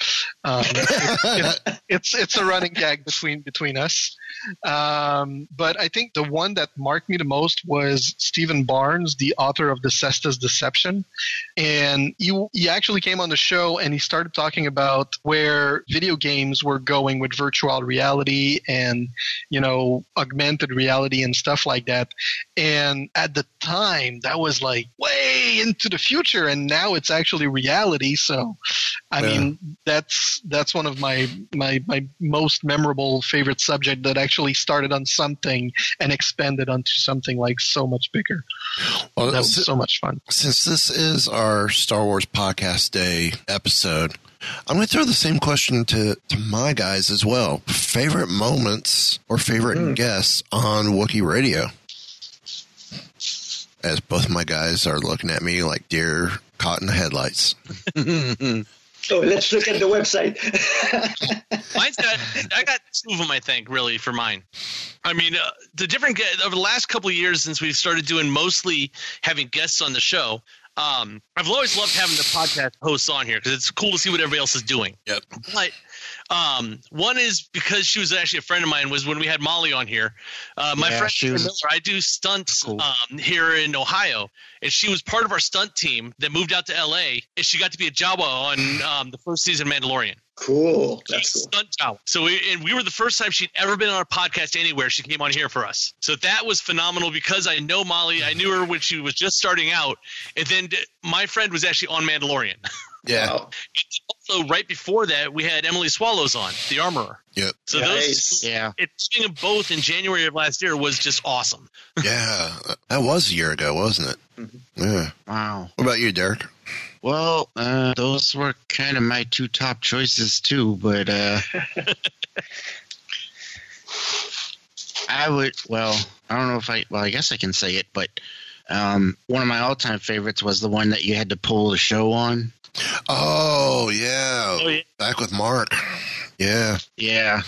Um, it's, it's it's a running gag between between us. Um, but I think the one that marked me the most was Steven Barnes, the author of the Cestus Deception, and he he actually came on the show and he started talking about where video games were going with virtual reality and you know augmented reality and stuff like that. And at the time, that was like way into the future, and now it's actually reality. So, I Yeah. mean, that's that's one of my my my most memorable favorite subject that actually started on something and expanded onto something like so much bigger. Well, That was si- so much fun. since this is our Star Wars Podcast Day episode, I'm going to throw the same question to, to my guys as well. Favorite moments or favorite hmm. guests on Wookiee Radio? As both my guys are looking at me like deer caught in the headlights. Oh, let's look at the website. Mine's got, I got two of them, I think, really, for mine. I mean, uh, the different, ge- over the last couple of years since we've started doing mostly having guests on the show, um, I've always loved having the podcast hosts on here because it's cool to see what everybody else is doing. Yep. But um, one is because she was actually a friend of mine was when we had Molly on here. Uh, my Yeah, friend she was- Miller, I do stunts Cool. um, here in Ohio, and she was part of our stunt team that moved out to LA, and she got to be a Jawa on um, the first season of Mandalorian. cool. That's cool. stunt Jawa. So we and we were the first time she'd ever been on a podcast anywhere. She came on here for us. So that was phenomenal because I know Molly. I knew her when she was just starting out, and then d- my friend was actually on Mandalorian. Yeah. Wow. also, right before that, we had Emily Swallows on, the armorer. Yep. So Nice. those, Yeah. it, seeing them both in January of last year was just awesome. Yeah. That was a year ago, wasn't it? Yeah. Wow. What about you, Derek? Well, uh, those were kind of my two top choices too, but uh, I would. Well, I don't know if I. Well, I guess I can say it, but um, one of my all-time favorites was the one that you had to pull the show on. Oh, yeah. Oh, yeah. Back with Mark. Yeah. Yeah,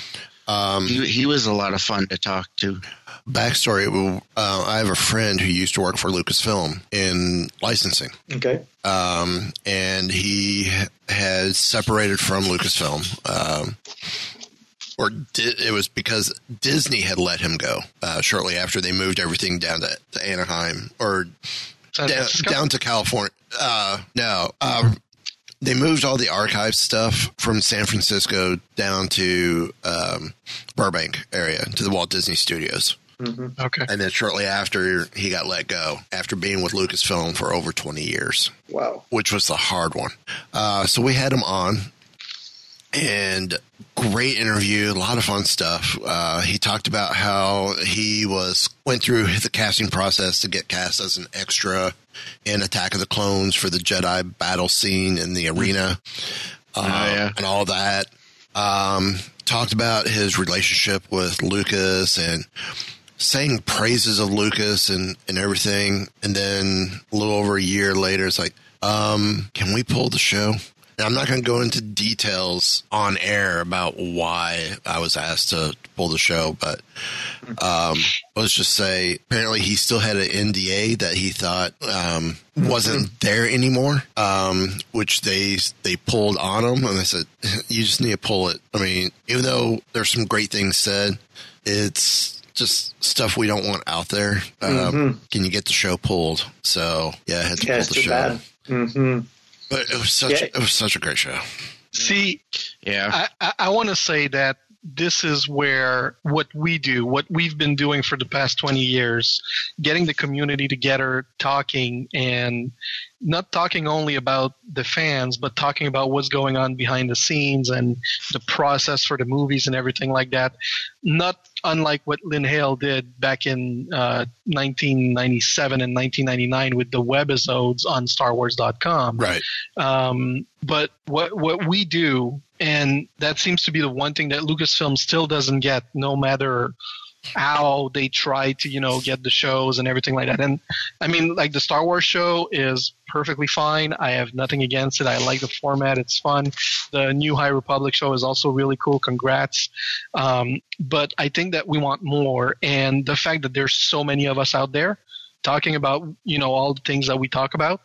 Um, he he was a lot of fun to talk to. backstory uh, I have a friend who used to work for Lucasfilm in licensing. Okay. um, and he has separated from Lucasfilm. Um, or di- it was because Disney had let him go uh, shortly after they moved everything down to, to Anaheim or San down, down to California. Uh, no, um, they moved all the archive stuff from San Francisco down to um, Burbank area to the Walt Disney Studios. Okay. And then shortly after, he got let go after being with Lucasfilm for over 20 years, Wow. which was the hard one. Uh, so we had him on, and great interview, a lot of fun stuff. Uh, he talked about how he was went through the casting process to get cast as an extra in Attack of the Clones for the Jedi battle scene in the arena, uh, yeah. and all that. Um, talked about his relationship with Lucas and saying praises of Lucas and, and everything. And then a little over a year later, it's like, um, can we pull the show? And I'm not going to go into details on air about why I was asked to pull the show, but um, let's just say apparently he still had an NDA that he thought um, wasn't there anymore, um, which they they pulled on him, and they said you just need to pull it. I mean, even though there's some great things said, it's just stuff we don't want out there. Um, Can you get the show pulled? So yeah, I had to Yeah, pull the show. bad. But it was such Yeah. it was such a great show. See, Yeah. I, I, I want to say that this is where what we do, what we've been doing for the past 20 years, getting the community together, talking, and not talking only about the fans, but talking about what's going on behind the scenes and the process for the movies and everything like that. Not unlike what Lynne Hale did back in uh, 1997 and 1999 with the webisodes on StarWars.com. Right. Um, but what what we do, and that seems to be the one thing that Lucasfilm still doesn't get, no matter how they try to you know get the shows and everything like that. And I mean, like the Star Wars show is perfectly fine. I have nothing against it. I like the format. It's fun. The new High Republic show is also really cool. Congrats. Um, but I think that we want more, and the fact that there's so many of us out there talking about you know all the things that we talk about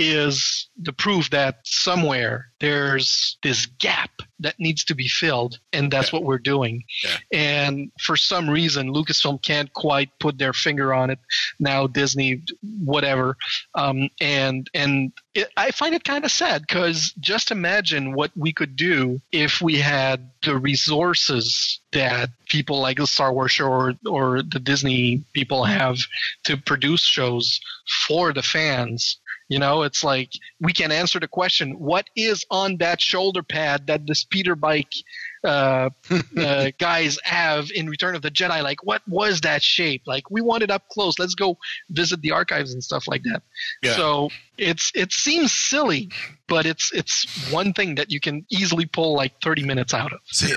is the proof that somewhere there's this gap that needs to be filled, and that's what we're doing. And for some reason, Lucasfilm can't quite put their finger on it. Now Disney, whatever, um, and and it, I find it kind of sad because just imagine what we could do if we had the resources that people like the Star Wars show or, or the Disney people have to produce shows for the fans. You know, it's like we can answer the question: What is on that shoulder pad that the speeder bike uh, uh, guys have in Return of the Jedi? Like, what was that shape? Like, we want it up close. Let's go visit the archives and stuff like that. Yeah. So it's it seems silly, but it's it's one thing that you can easily pull like thirty minutes out of. See,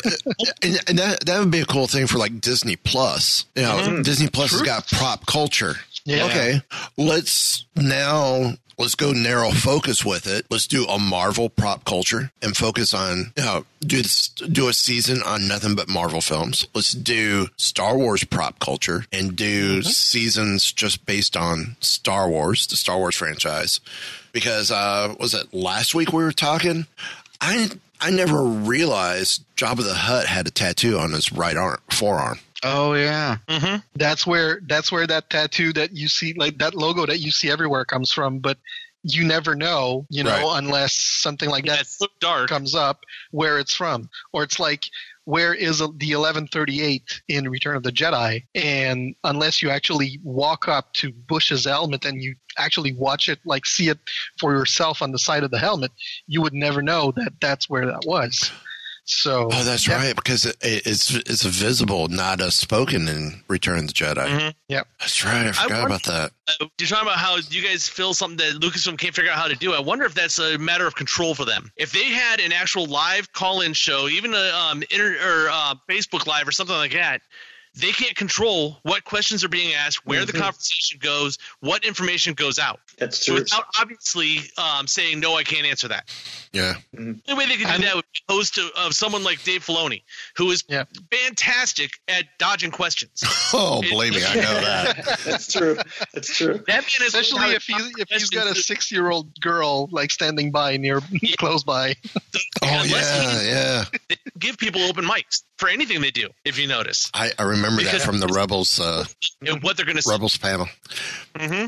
and, and that that would be a cool thing for like Disney Plus. You know, Disney Plus has got prop culture. Yeah. Okay, let's now let's go narrow focus with it. Let's do a Marvel prop culture and focus on you know do this, do a season on nothing but Marvel films. Let's do Star Wars prop culture and do seasons just based on Star Wars, the Star Wars franchise. Because uh was it last week we were talking? I I never realized Jabba the Hutt had a tattoo on his right arm forearm. Oh yeah. mhm That's where that's where that tattoo that you see, like that logo that you see everywhere, comes from. But you never know, you know, Right. unless something like that so dark. comes up where it's from, or it's like where is the 1138 in Return of the Jedi? And unless you actually walk up to Boushh's helmet and you actually watch it, like see it for yourself on the side of the helmet, you would never know that that's where that was. So Oh, that's that- right, because it, it's it's a visible, not a spoken in Return of the Jedi. Yep. That's right. I forgot wonder- about that. Uh, you're talking about how you guys feel something that Lucasfilm can't figure out how to do. I wonder if that's a matter of control for them. If they had an actual live call-in show, even a um, inter- or uh, Facebook Live or something like that, they can't control what questions are being asked, where the conversation goes, what information goes out. That's So true. without obviously um, saying no, I can't answer that. Yeah. The only way they could do I'm- that would be host of, of someone like Dave Filoni, who is Yeah. fantastic at dodging questions. Oh, believe me, I know that. That's true. That's true. That man is Especially if he's if he's got a six year old girl like standing by near close by. Oh yeah, he- yeah. they give people open mics for anything they do. If you notice, I, I remember that from the Rebels uh, what they're going to. Rebels panel. Hmm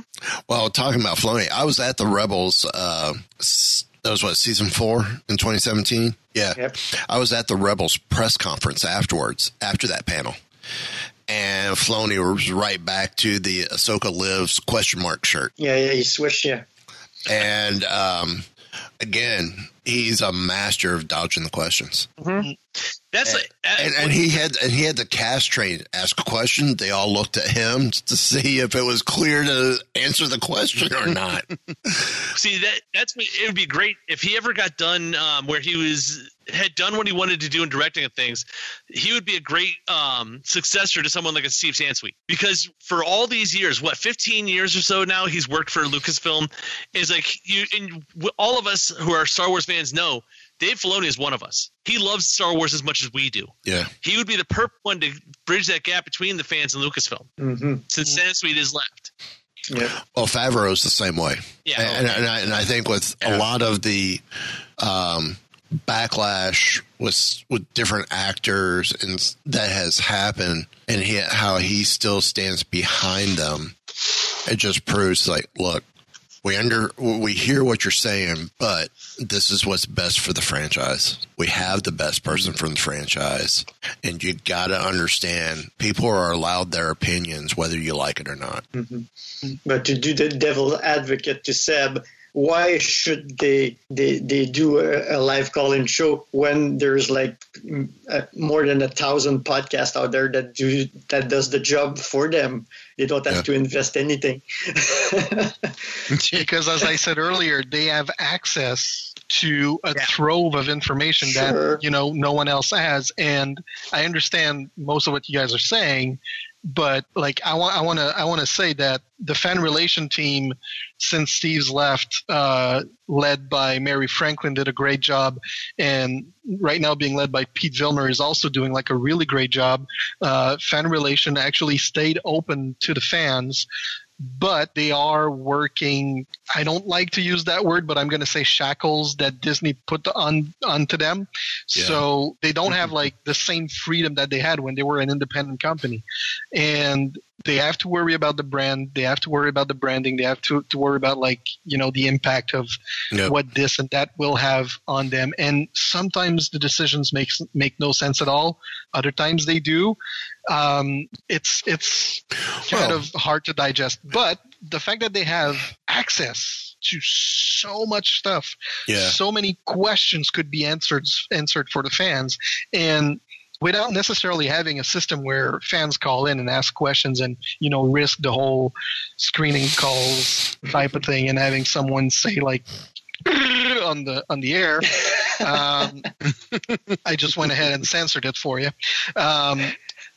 Well, talking about Filoni, I was at the Rebels. Uh, that was what season four in 2017. Yeah, Yep. I was at the Rebels press conference afterwards, after that panel, and Filoni was right back to the Ahsoka lives question mark shirt. Yeah, yeah, he switched. Yeah, And um, again, he's a master of dodging the questions. That's like, uh, And, and he had and he had the cast train ask a question. They all looked at him to see if it was clear to answer the question or not. See that that's me. It would be great if he ever got done um, where he was had done what he wanted to do in directing of things. He would be a great um, successor to someone like a Steve Sansweet because for all these years, what fifteen years or so now, he's worked for Lucasfilm. Is like you and all of us who are Star Wars fans know. Dave Filoni is one of us. He loves Star Wars as much as we do. Yeah. He would be the perfect one to bridge that gap between the fans and Lucasfilm, mm-hmm. since Sansweet is left. yeah. Well, Favreau's the same way. Yeah. and, and, I, and I think with a lot of the um, backlash with with different actors and that has happened, and he, how he still stands behind them, it just proves like, look, we under we hear what you're saying, but this is what's best for the franchise. We have the best person from the franchise, and you got to understand people are allowed their opinions whether you like it or not. But to do the devil advocate to Seb, why should they they, they do a, a live call-in show when there's like mm, uh, more than a thousand podcasts out there that do that does the job for them? They don't have Yeah. to invest anything. because as I said earlier, they have access to a trove of information Sure. that you know no one else has. And I understand most of what you guys are saying, but like I want I want to I want to say that the fan relation team since Steve's left, uh, led by Mary Franklin, did a great job, and right now being led by Pete Vilmur is also doing like a really great job. Uh, fan relation actually stayed open to the fans but they are working i don't like to use that word but i'm going to say shackles that disney put on onto them. So they don't have mm-hmm. like the same freedom that they had when they were an independent company. And they have to worry about the brand they have to worry about the branding they have to, to worry about like you know the impact of Yep. what this and that will have on them and sometimes the decisions makes make no sense at all other times they do um, it's it's kind Well- of hard to digest. But the fact that they have access to so much stuff, Yeah. so many questions could be answered answered for the fans, and without necessarily having a system where fans call in and ask questions and you know risk the whole screening calls type of thing and having someone say like on the on the air. Um, i just went ahead and censored it for you. Um,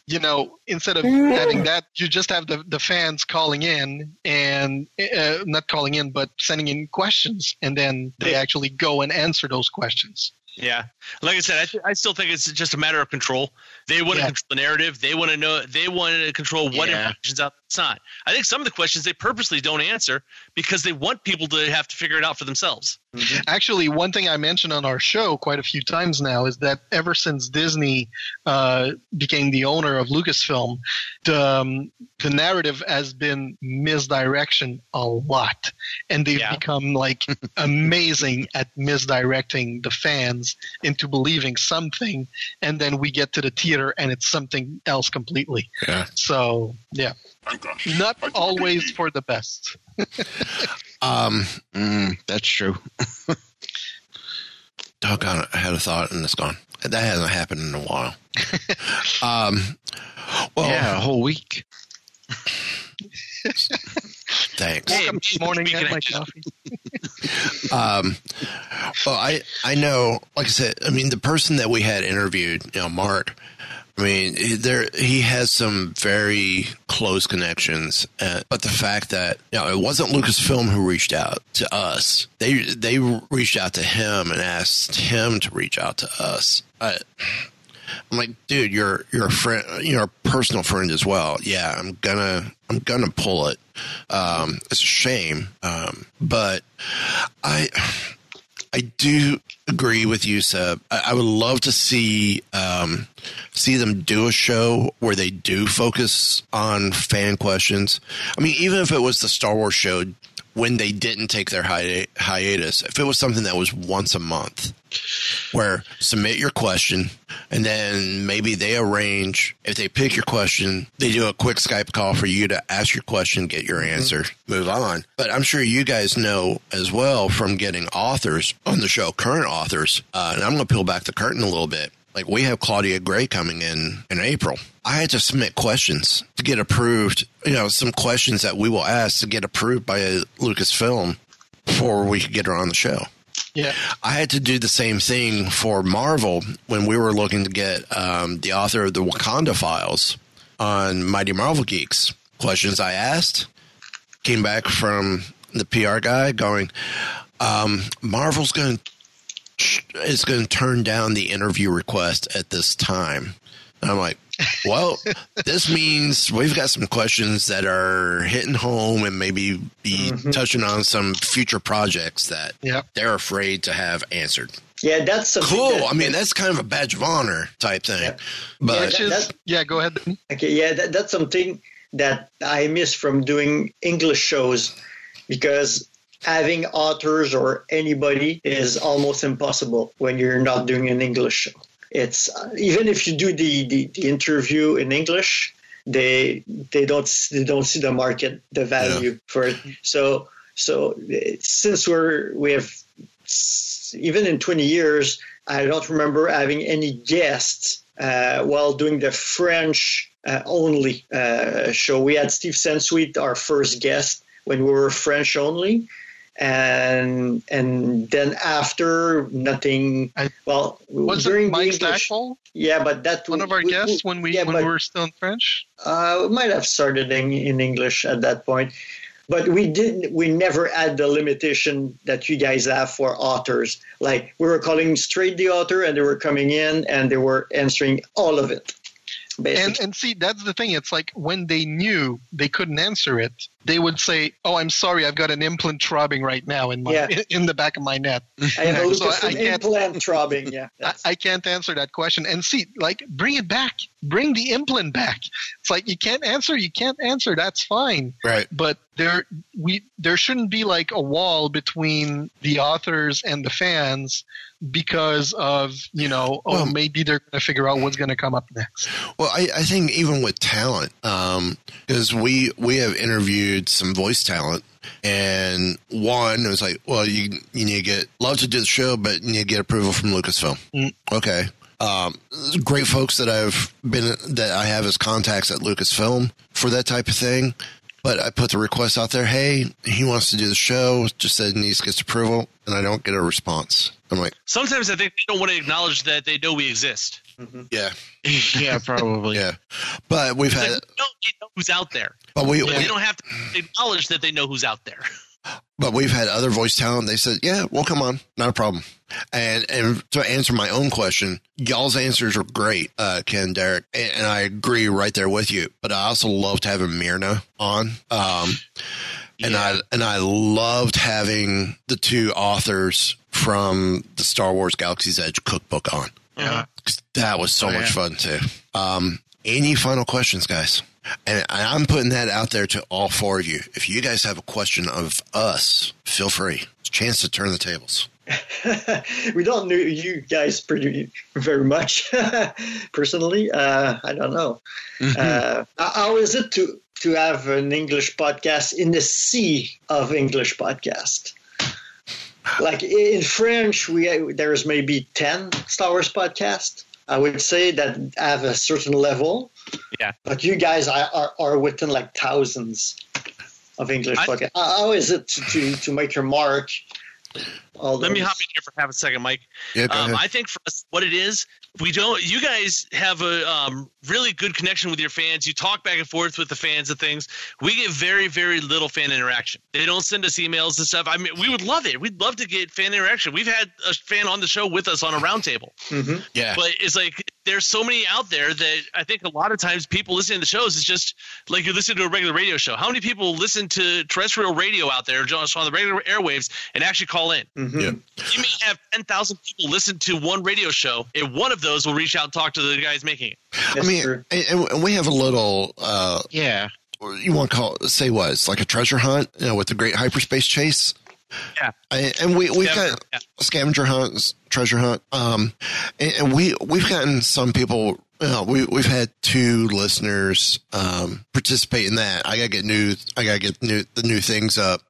you know instead of having that you just have the, the fans calling in and uh, not calling in but sending in questions and then they actually go and answer those questions Yeah, like I said, I, th- I still think it's just a matter of control. They want to Yeah. control the narrative. They want to know. They want to control what Yeah. information's out. It's not. I think some of the questions they purposely don't answer because they want people to have to figure it out for themselves. Actually, one thing I mentioned on our show quite a few times now is that ever since Disney uh, became the owner of Lucasfilm, the, um, the narrative has been misdirection a lot, and they've Yeah. become like amazing at misdirecting the fans into believing something, and then we get to the theater and it's something else completely. Yeah. So yeah, not always for the best. Um, Mm, that's true. doggone it, I had a thought and it's gone. That hasn't happened in a while. um, well, yeah, a whole week. thanks. Hey, Welcome morning speaking at of my just- coffee. Um, well, I I know, like I said, I mean, the person that we had interviewed, you know, Mark. I mean, he- there he has some very close connections, uh, but the fact that you know it wasn't Lucasfilm who reached out to us; they they reached out to him and asked him to reach out to us. I, I'm like, dude, you're you're a friend, you're a personal friend as well. Yeah, I'm gonna I'm gonna pull it. Um, it's a shame, um, but I I do agree with you, Seb. I, I would love to see um, see them do a show where they do focus on fan questions. I mean, even if it was the Star Wars show when they didn't take their hi- hiatus, if it was something that was once a month, where submit your question and then maybe they arrange if they pick your question they do a quick skype call for you to ask your question get your answer move on. But i'm sure you guys know as well from getting authors on the show current authors uh, and i'm going to peel back the curtain a little bit like we have claudia gray coming in in april i had to submit questions to get approved you know some questions that we will ask to get approved by lucasfilm before we could get her on the show Yeah. I had to do the same thing for Marvel when we were looking to get um, the author of the Wakanda Files on Mighty Marvel Geeks. Questions I asked came back from the PR guy going, um, "Marvel's going to is going to turn down the interview request at this time." And I'm like, well, this means we've got some questions that are hitting home and maybe be mm-hmm. touching on some future projects that Yeah. they're afraid to have answered. Yeah, that's Cool. that- I mean, that's kind of a badge of honor type thing. Yeah. But Which is, that- yeah, go ahead. Okay, yeah, that, that's something that I miss from doing English shows because having authors or anybody is almost impossible when you're not doing an English show. It's uh, even if you do the, the, the interview in English, they they don't they don't see the market the value for it. So so since we're we have even in 20 years, I don't remember having any guests uh, while doing the French uh, only uh, show. We had Steve Sansweet, our first guest, when we were French only. And and then after nothing. I- well, Was during Mike English- Stackpole, Yeah, but that one of our we- guests when we yeah, when but- we were still in French? uh, we might have started in, in English at that point, but we didn't. We never had the limitation that you guys have for authors. Like we were calling straight the author, and they were coming in and they were answering all of it. Basically, And and see, that's the thing. It's like when they knew they couldn't answer it, they would say, "Oh, I'm sorry, I've got an implant throbbing right now in my Yeah. in the back of my neck. I have a so Lucas I can't- implant throbbing. Yeah, I, I can't answer that question." And see, like, bring it back, bring the implant back. It's like you can't answer, you can't answer. That's fine. right. but there we there shouldn't be like a wall between the authors and the fans because of you know oh Well- maybe they're going to figure out what's going to come up next Well, I, I think even with talent, um, because we we have interviewed some voice talent, and one it was like, well, you you need to get love to do the show, but you need to get approval from Lucasfilm. Mm. Okay, um, great folks that I've been that I have as contacts at Lucasfilm for that type of thing. But I put the request out there. Hey, he wants to do the show. Just said he needs to get approval, and I don't get a response. I'm like, Sometimes I think they don't want to acknowledge that they know we exist. Yeah, yeah, probably. yeah. But we've It's had, like, no, they know who's out there. but we, But we they don't have to acknowledge that they know who's out there. But we've had other voice talent. They said, "Yeah, well, come on, not a problem." And and to answer my own question, y'all's answers are great, uh, Ken, Derek, and, and I agree right there with you. But I also loved having Mirna on, um, and I and I loved having the two authors from the Star Wars Galaxy's Edge cookbook on. yeah 'Cause That was so Oh, much yeah. fun too. Um, any final questions, guys? And I'm putting that out there to all four of you. If you guys have a question of us, feel free. It's a chance to turn the tables. we don't know you guys pretty very much personally. Uh, I don't know. Uh, how is it to to have an English podcast in the sea of English podcast? Like in French, we there's maybe ten Star Wars podcasts. I would say that have a certain level. Yeah. But you guys are are, are within like thousands of English I- podcasts. How how is it to, to, to make your mark? All Let me hop in here for half a second, Mike. Yeah, Um, ahead. I think for us, what it is, we don't. You guys have a um, really good connection with your fans. You talk back and forth with the fans and things. We get very, very little fan interaction. They don't send us emails and stuff. I mean, we would love it. We'd love to get fan interaction. We've had a fan on the show with us on a roundtable. Mhm. yeah. But it's like there's so many out there that I think a lot of times people listening to the shows is just like you listen to a regular radio show. How many people listen to terrestrial radio out there, just on the regular airwaves, and actually call in? Mhm. Yeah. You may have 10,000 people listen to one radio show, and one of those will reach out and talk to the guys making it. I mean, true. and, and we have a little uh, Yeah. you want to call say what? It's like a treasure hunt, you know, with the Great Hyperspace Chase. Yeah. I, and we we've got yeah. scavenger hunts, treasure hunt. Um, and, and we we've gotten some people. Know, we we've had two listeners um, participate in that. I gotta get new. I gotta get new the new things up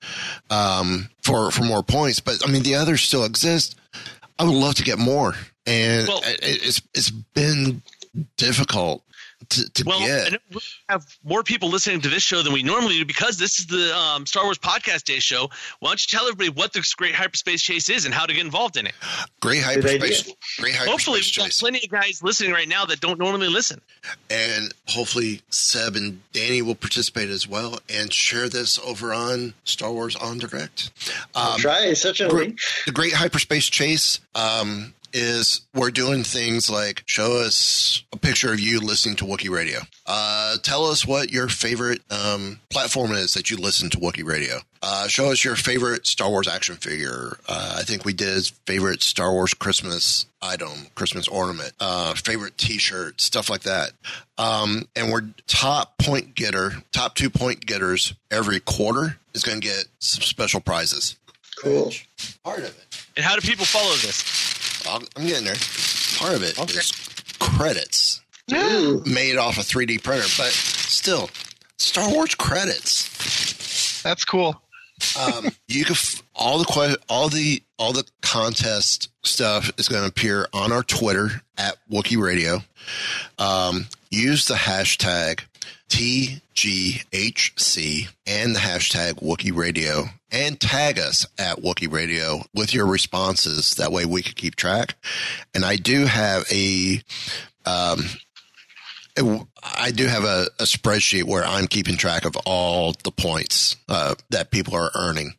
um, for for more points. But I mean, the others still exist. I would love to get more, and Well- it, it's it's been difficult to, to Well, get. I know we have more people listening to this show than we normally do because this is the um, Star Wars Podcast Day show. Why don't you tell everybody what this great hyperspace chase is and how to get involved in it? Great hyperspace. Great hyperspace Hopefully, we've got chase. plenty of guys listening right now that don't normally listen. and hopefully Seb and Danny will participate as well and share this over on Star Wars en Direct. Um, Try such a Great- link. the Great Hyperspace Chase um, is we're doing things like show us a picture of you listening to Wookiee Radio. Uh, tell us what your favorite um, platform is that you listen to Wookiee Radio. Uh, show us your favorite Star Wars action figure. Uh, I think we did favorite Star Wars Christmas item, Christmas ornament, uh, favorite T-shirt, stuff like that. Um, and we're top point getter, top two point getters every quarter is going to get some special prizes. Cool. Part of it. And how do people follow this? I'll- I'm getting there. Part of it is Okay. credits Ooh. made off a 3D printer, but still, Star Wars credits. That's cool. Um, you can f- all the que- all the all the contest stuff is going to appear on our Twitter at Wookiee Radio. Um, use the hashtag TGHC and the hashtag Wookiee Radio and tag us at Wookiee Radio with your responses. That way we can keep track. And I do have a, um, I do have a, a spreadsheet where I'm keeping track of all the points uh, that people are earning.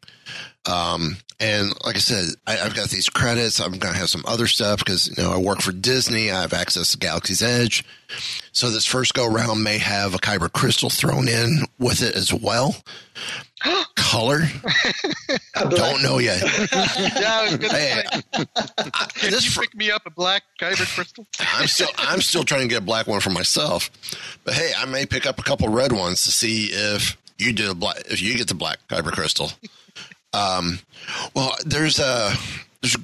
Um, and like I said, I, I've got these credits. I'm going to have some other stuff because, you know, I work for Disney. I have access to Galaxy's Edge. So this first go round may have a Kyber crystal thrown in with it as well. Color. Don't know yet. Yeah, I was gonna Hey, say, can this you fr- pick me up a black Kyber crystal? I'm still I'm still trying to get a black one for myself. But hey, I may pick up a couple red ones to see if you do a black if you get the black kyber crystal. Um, well, there's a there's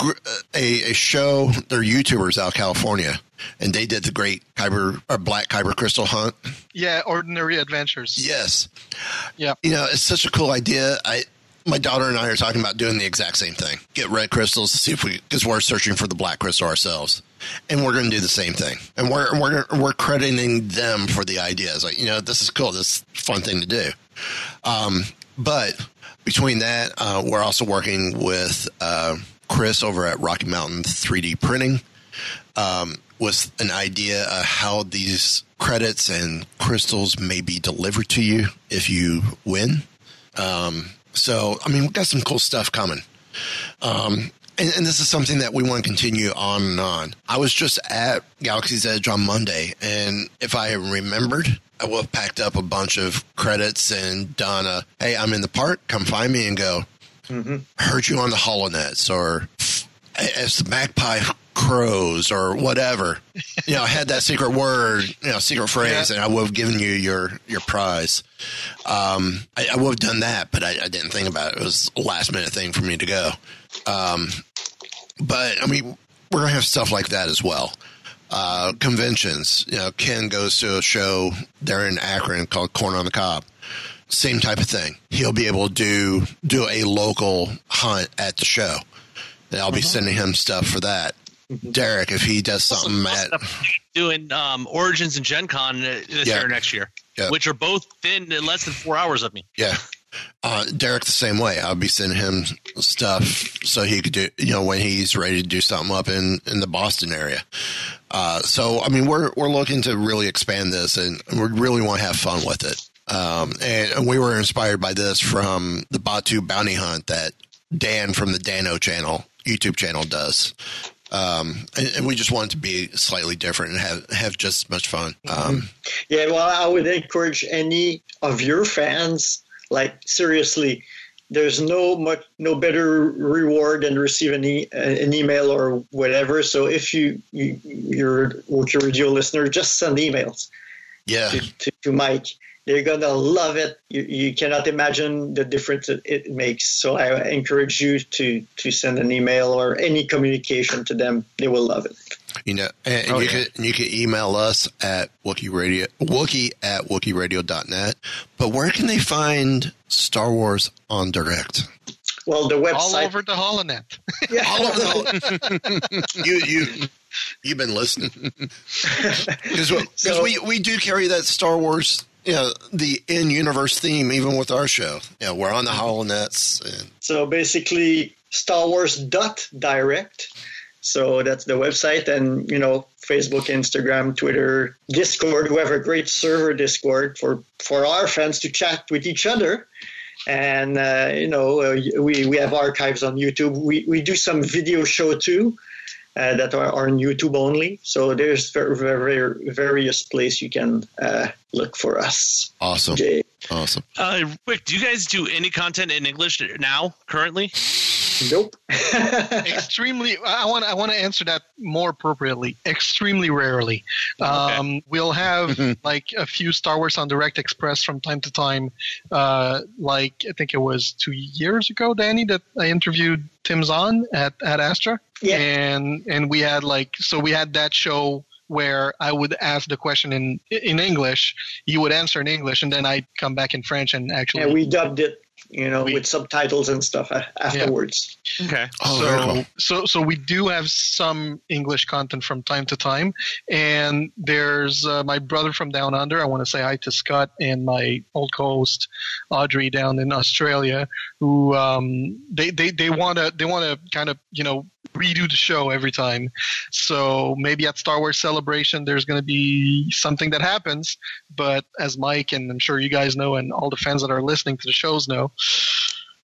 a, a show. They're YouTubers out of California, and they did the great kyber or black kyber crystal hunt. Yeah, Ordinary Adventures. Yes, Yeah. you know it's such a cool idea. I my daughter and I are talking about doing the exact same thing. Get red crystals to see if we because we're searching for the black crystal ourselves, and we're going to do the same thing. And we're we're we're crediting them for the ideas. Like you know, this is cool. This is a fun thing to do. Um, but between that, uh, we're also working with uh, Chris over at Rocky Mountain 3D Printing um, with an idea of how these credits and crystals may be delivered to you if you win. Um, so, I mean, we've got some cool stuff coming. Um, and, and this is something that we want to continue on and on. I was just at Galaxy's Edge on Monday, and if I remembered, I would have packed up a bunch of credits and done a, hey, I'm in the park, come find me and go, heard you on the HoloNets or as the magpie crows or whatever. You know, I had that secret word, you know, secret phrase, and I would have given you your your prize. Um, I, I would have done that, but I, I didn't think about it. It was a last minute thing for me to go. Um, but I mean, we're gonna have stuff like that as well. Uh, conventions, you know, Ken goes to a show there in Akron called Con on the Cob. Same type of thing. He'll be able to do do a local hunt at the show. And I'll be sending him stuff for that. Derek, if he does something at Doing um, Origins and Gen Con uh, this Yeah. year or next year, Yeah. which are both thin less than four hours of me. Yeah. Uh, Derek the same way. I'll be sending him stuff so he could do, you know, when he's ready to do something up in, in the Boston area. Uh, so, I mean, we're, we're looking to really expand this and we really want to have fun with it. Um, and, we were inspired by this from the Batuu bounty hunt that Dan from the Dano channel, YouTube channel does. Um, and, and we just want it to be slightly different and have, have just as much fun. Um, Yeah, well, I would encourage any of your fans, like seriously, there's no much no better reward than receiving e- an email or whatever. So if you, you you're Wookiee Radio listener, just send emails yeah. to, to, to Mike, They're gonna love it. You, you cannot imagine the difference it, it makes. So I encourage you to to send an email or any communication to them. They will love it. You know, and, and Oh, you yeah. can you can email us at Wookiee Radio Wookie at WookieRadio.net. But where can they find Star Wars en Direct? Well, the website All over the holonet. All of them. you you you've been listening because So- we we do carry that Star Wars. You know, the in universe theme, even with our show. Yeah, we're on the mm-hmm. HoloNets. And, So basically, Star Wars dot direct. So that's the website, and you know, Facebook, Instagram, Twitter, Discord. We have a great server Discord for for our fans to chat with each other. And uh, you know, uh, we we have archives on YouTube. We we do some video show too. Uh, that are, are on YouTube only. So there's very, very various place you can uh, look for us. awesome. Jay. Awesome. Uh, Rick, do you guys do any content in English now, currently? Nope. extremely i want i want to answer that more appropriately extremely rarely um, we'll have like a few star wars en direct express from time to time uh, like i think it was two years ago danny that i interviewed tim zahn at, at astra Yeah. and and we had like so we had that show where I would ask the question in in English, you would answer in English, and then I'd come back in French and actually and we dubbed it, you know, We- with subtitles and stuff a- afterwards. Okay. Oh, so, so, so we do have some English content from time to time, and there's uh, my brother from down under. I want to say hi to Scott and my old co-host Audrey down in Australia, who um, they they they want to they want to kind of you know redo the show every time. So maybe at Star Wars Celebration, there's going to be something that happens. But as Mike and I'm sure you guys know, and all the fans that are listening to the shows know,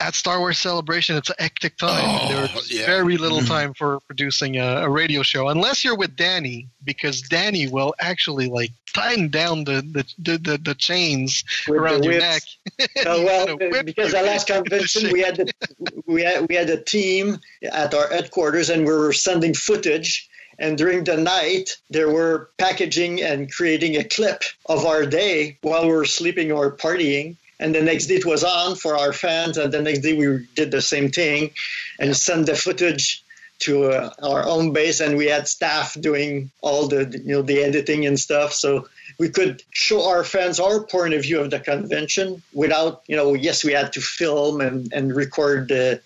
at Star Wars Celebration, it's a hectic time. Oh, There's yeah. very little time for producing a, a radio show, unless you're with Danny, because Danny will actually like tighten down the the, the, the, the chains With around the your neck. Uh, well, because you the last convention we had the, we had we had a team at our headquarters and we were sending footage. And during the night, they were packaging and creating a clip of our day while we were sleeping or partying. And the next day it was on for our fans. And the next day we did the same thing and sent the footage to uh, our own base. And we had staff doing all the you know the editing and stuff. So we could show our fans our point of view of the convention without, you know, yes, we had to film and, and record the,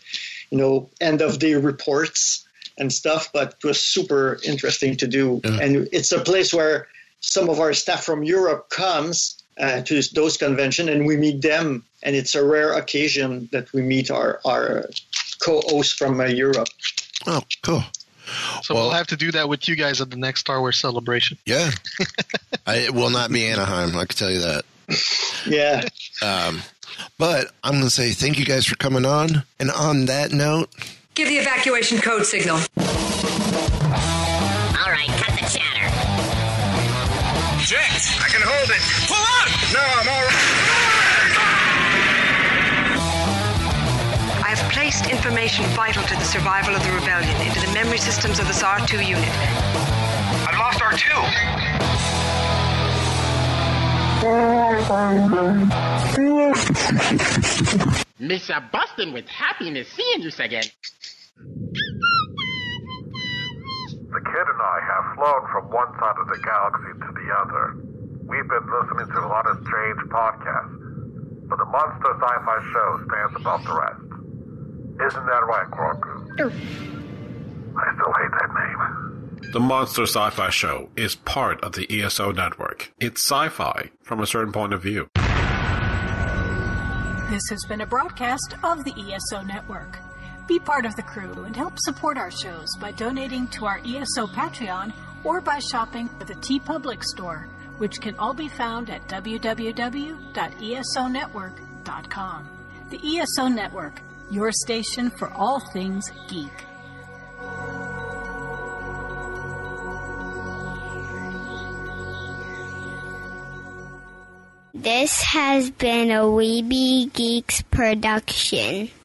you know, end of day reports and stuff, but it was super interesting to do. Yeah. And it's a place where some of our staff from Europe comes uh, to those convention and we meet them. And it's a rare occasion that we meet our, our co-hosts from uh, Europe. Oh, cool. So Well- we'll have to do that with you guys at the next Star Wars celebration. Yeah. I, it will not be Anaheim. I can tell you that. Yeah. Um, but I'm going to say thank you guys for coming on. And on that note, Give the evacuation code signal. All right, cut the chatter. Jet, I can hold it. Pull out! No, I'm all right. I have placed information vital to the survival of the rebellion into the memory systems of this R2 unit. I've lost R2. Mr. Boston with happiness seeing you again. The kid and I have flown from one side of the galaxy to the other. We've been listening to a lot of strange podcasts, but the Monster Sci-Fi Show stands above the rest. Isn't that right, Grogu? I still hate that name. The Monster Sci Fi Show is part of the ESO network. It's sci fi from a certain point of view. This has been a broadcast of the ESO Network. Be part of the crew and help support our shows by donating to our ESO Patreon or by shopping at the TeePublic store, which can all be found at www.esonetwork.com. The ESO Network, your station for all things geek. This has been a Weeby Geeks production.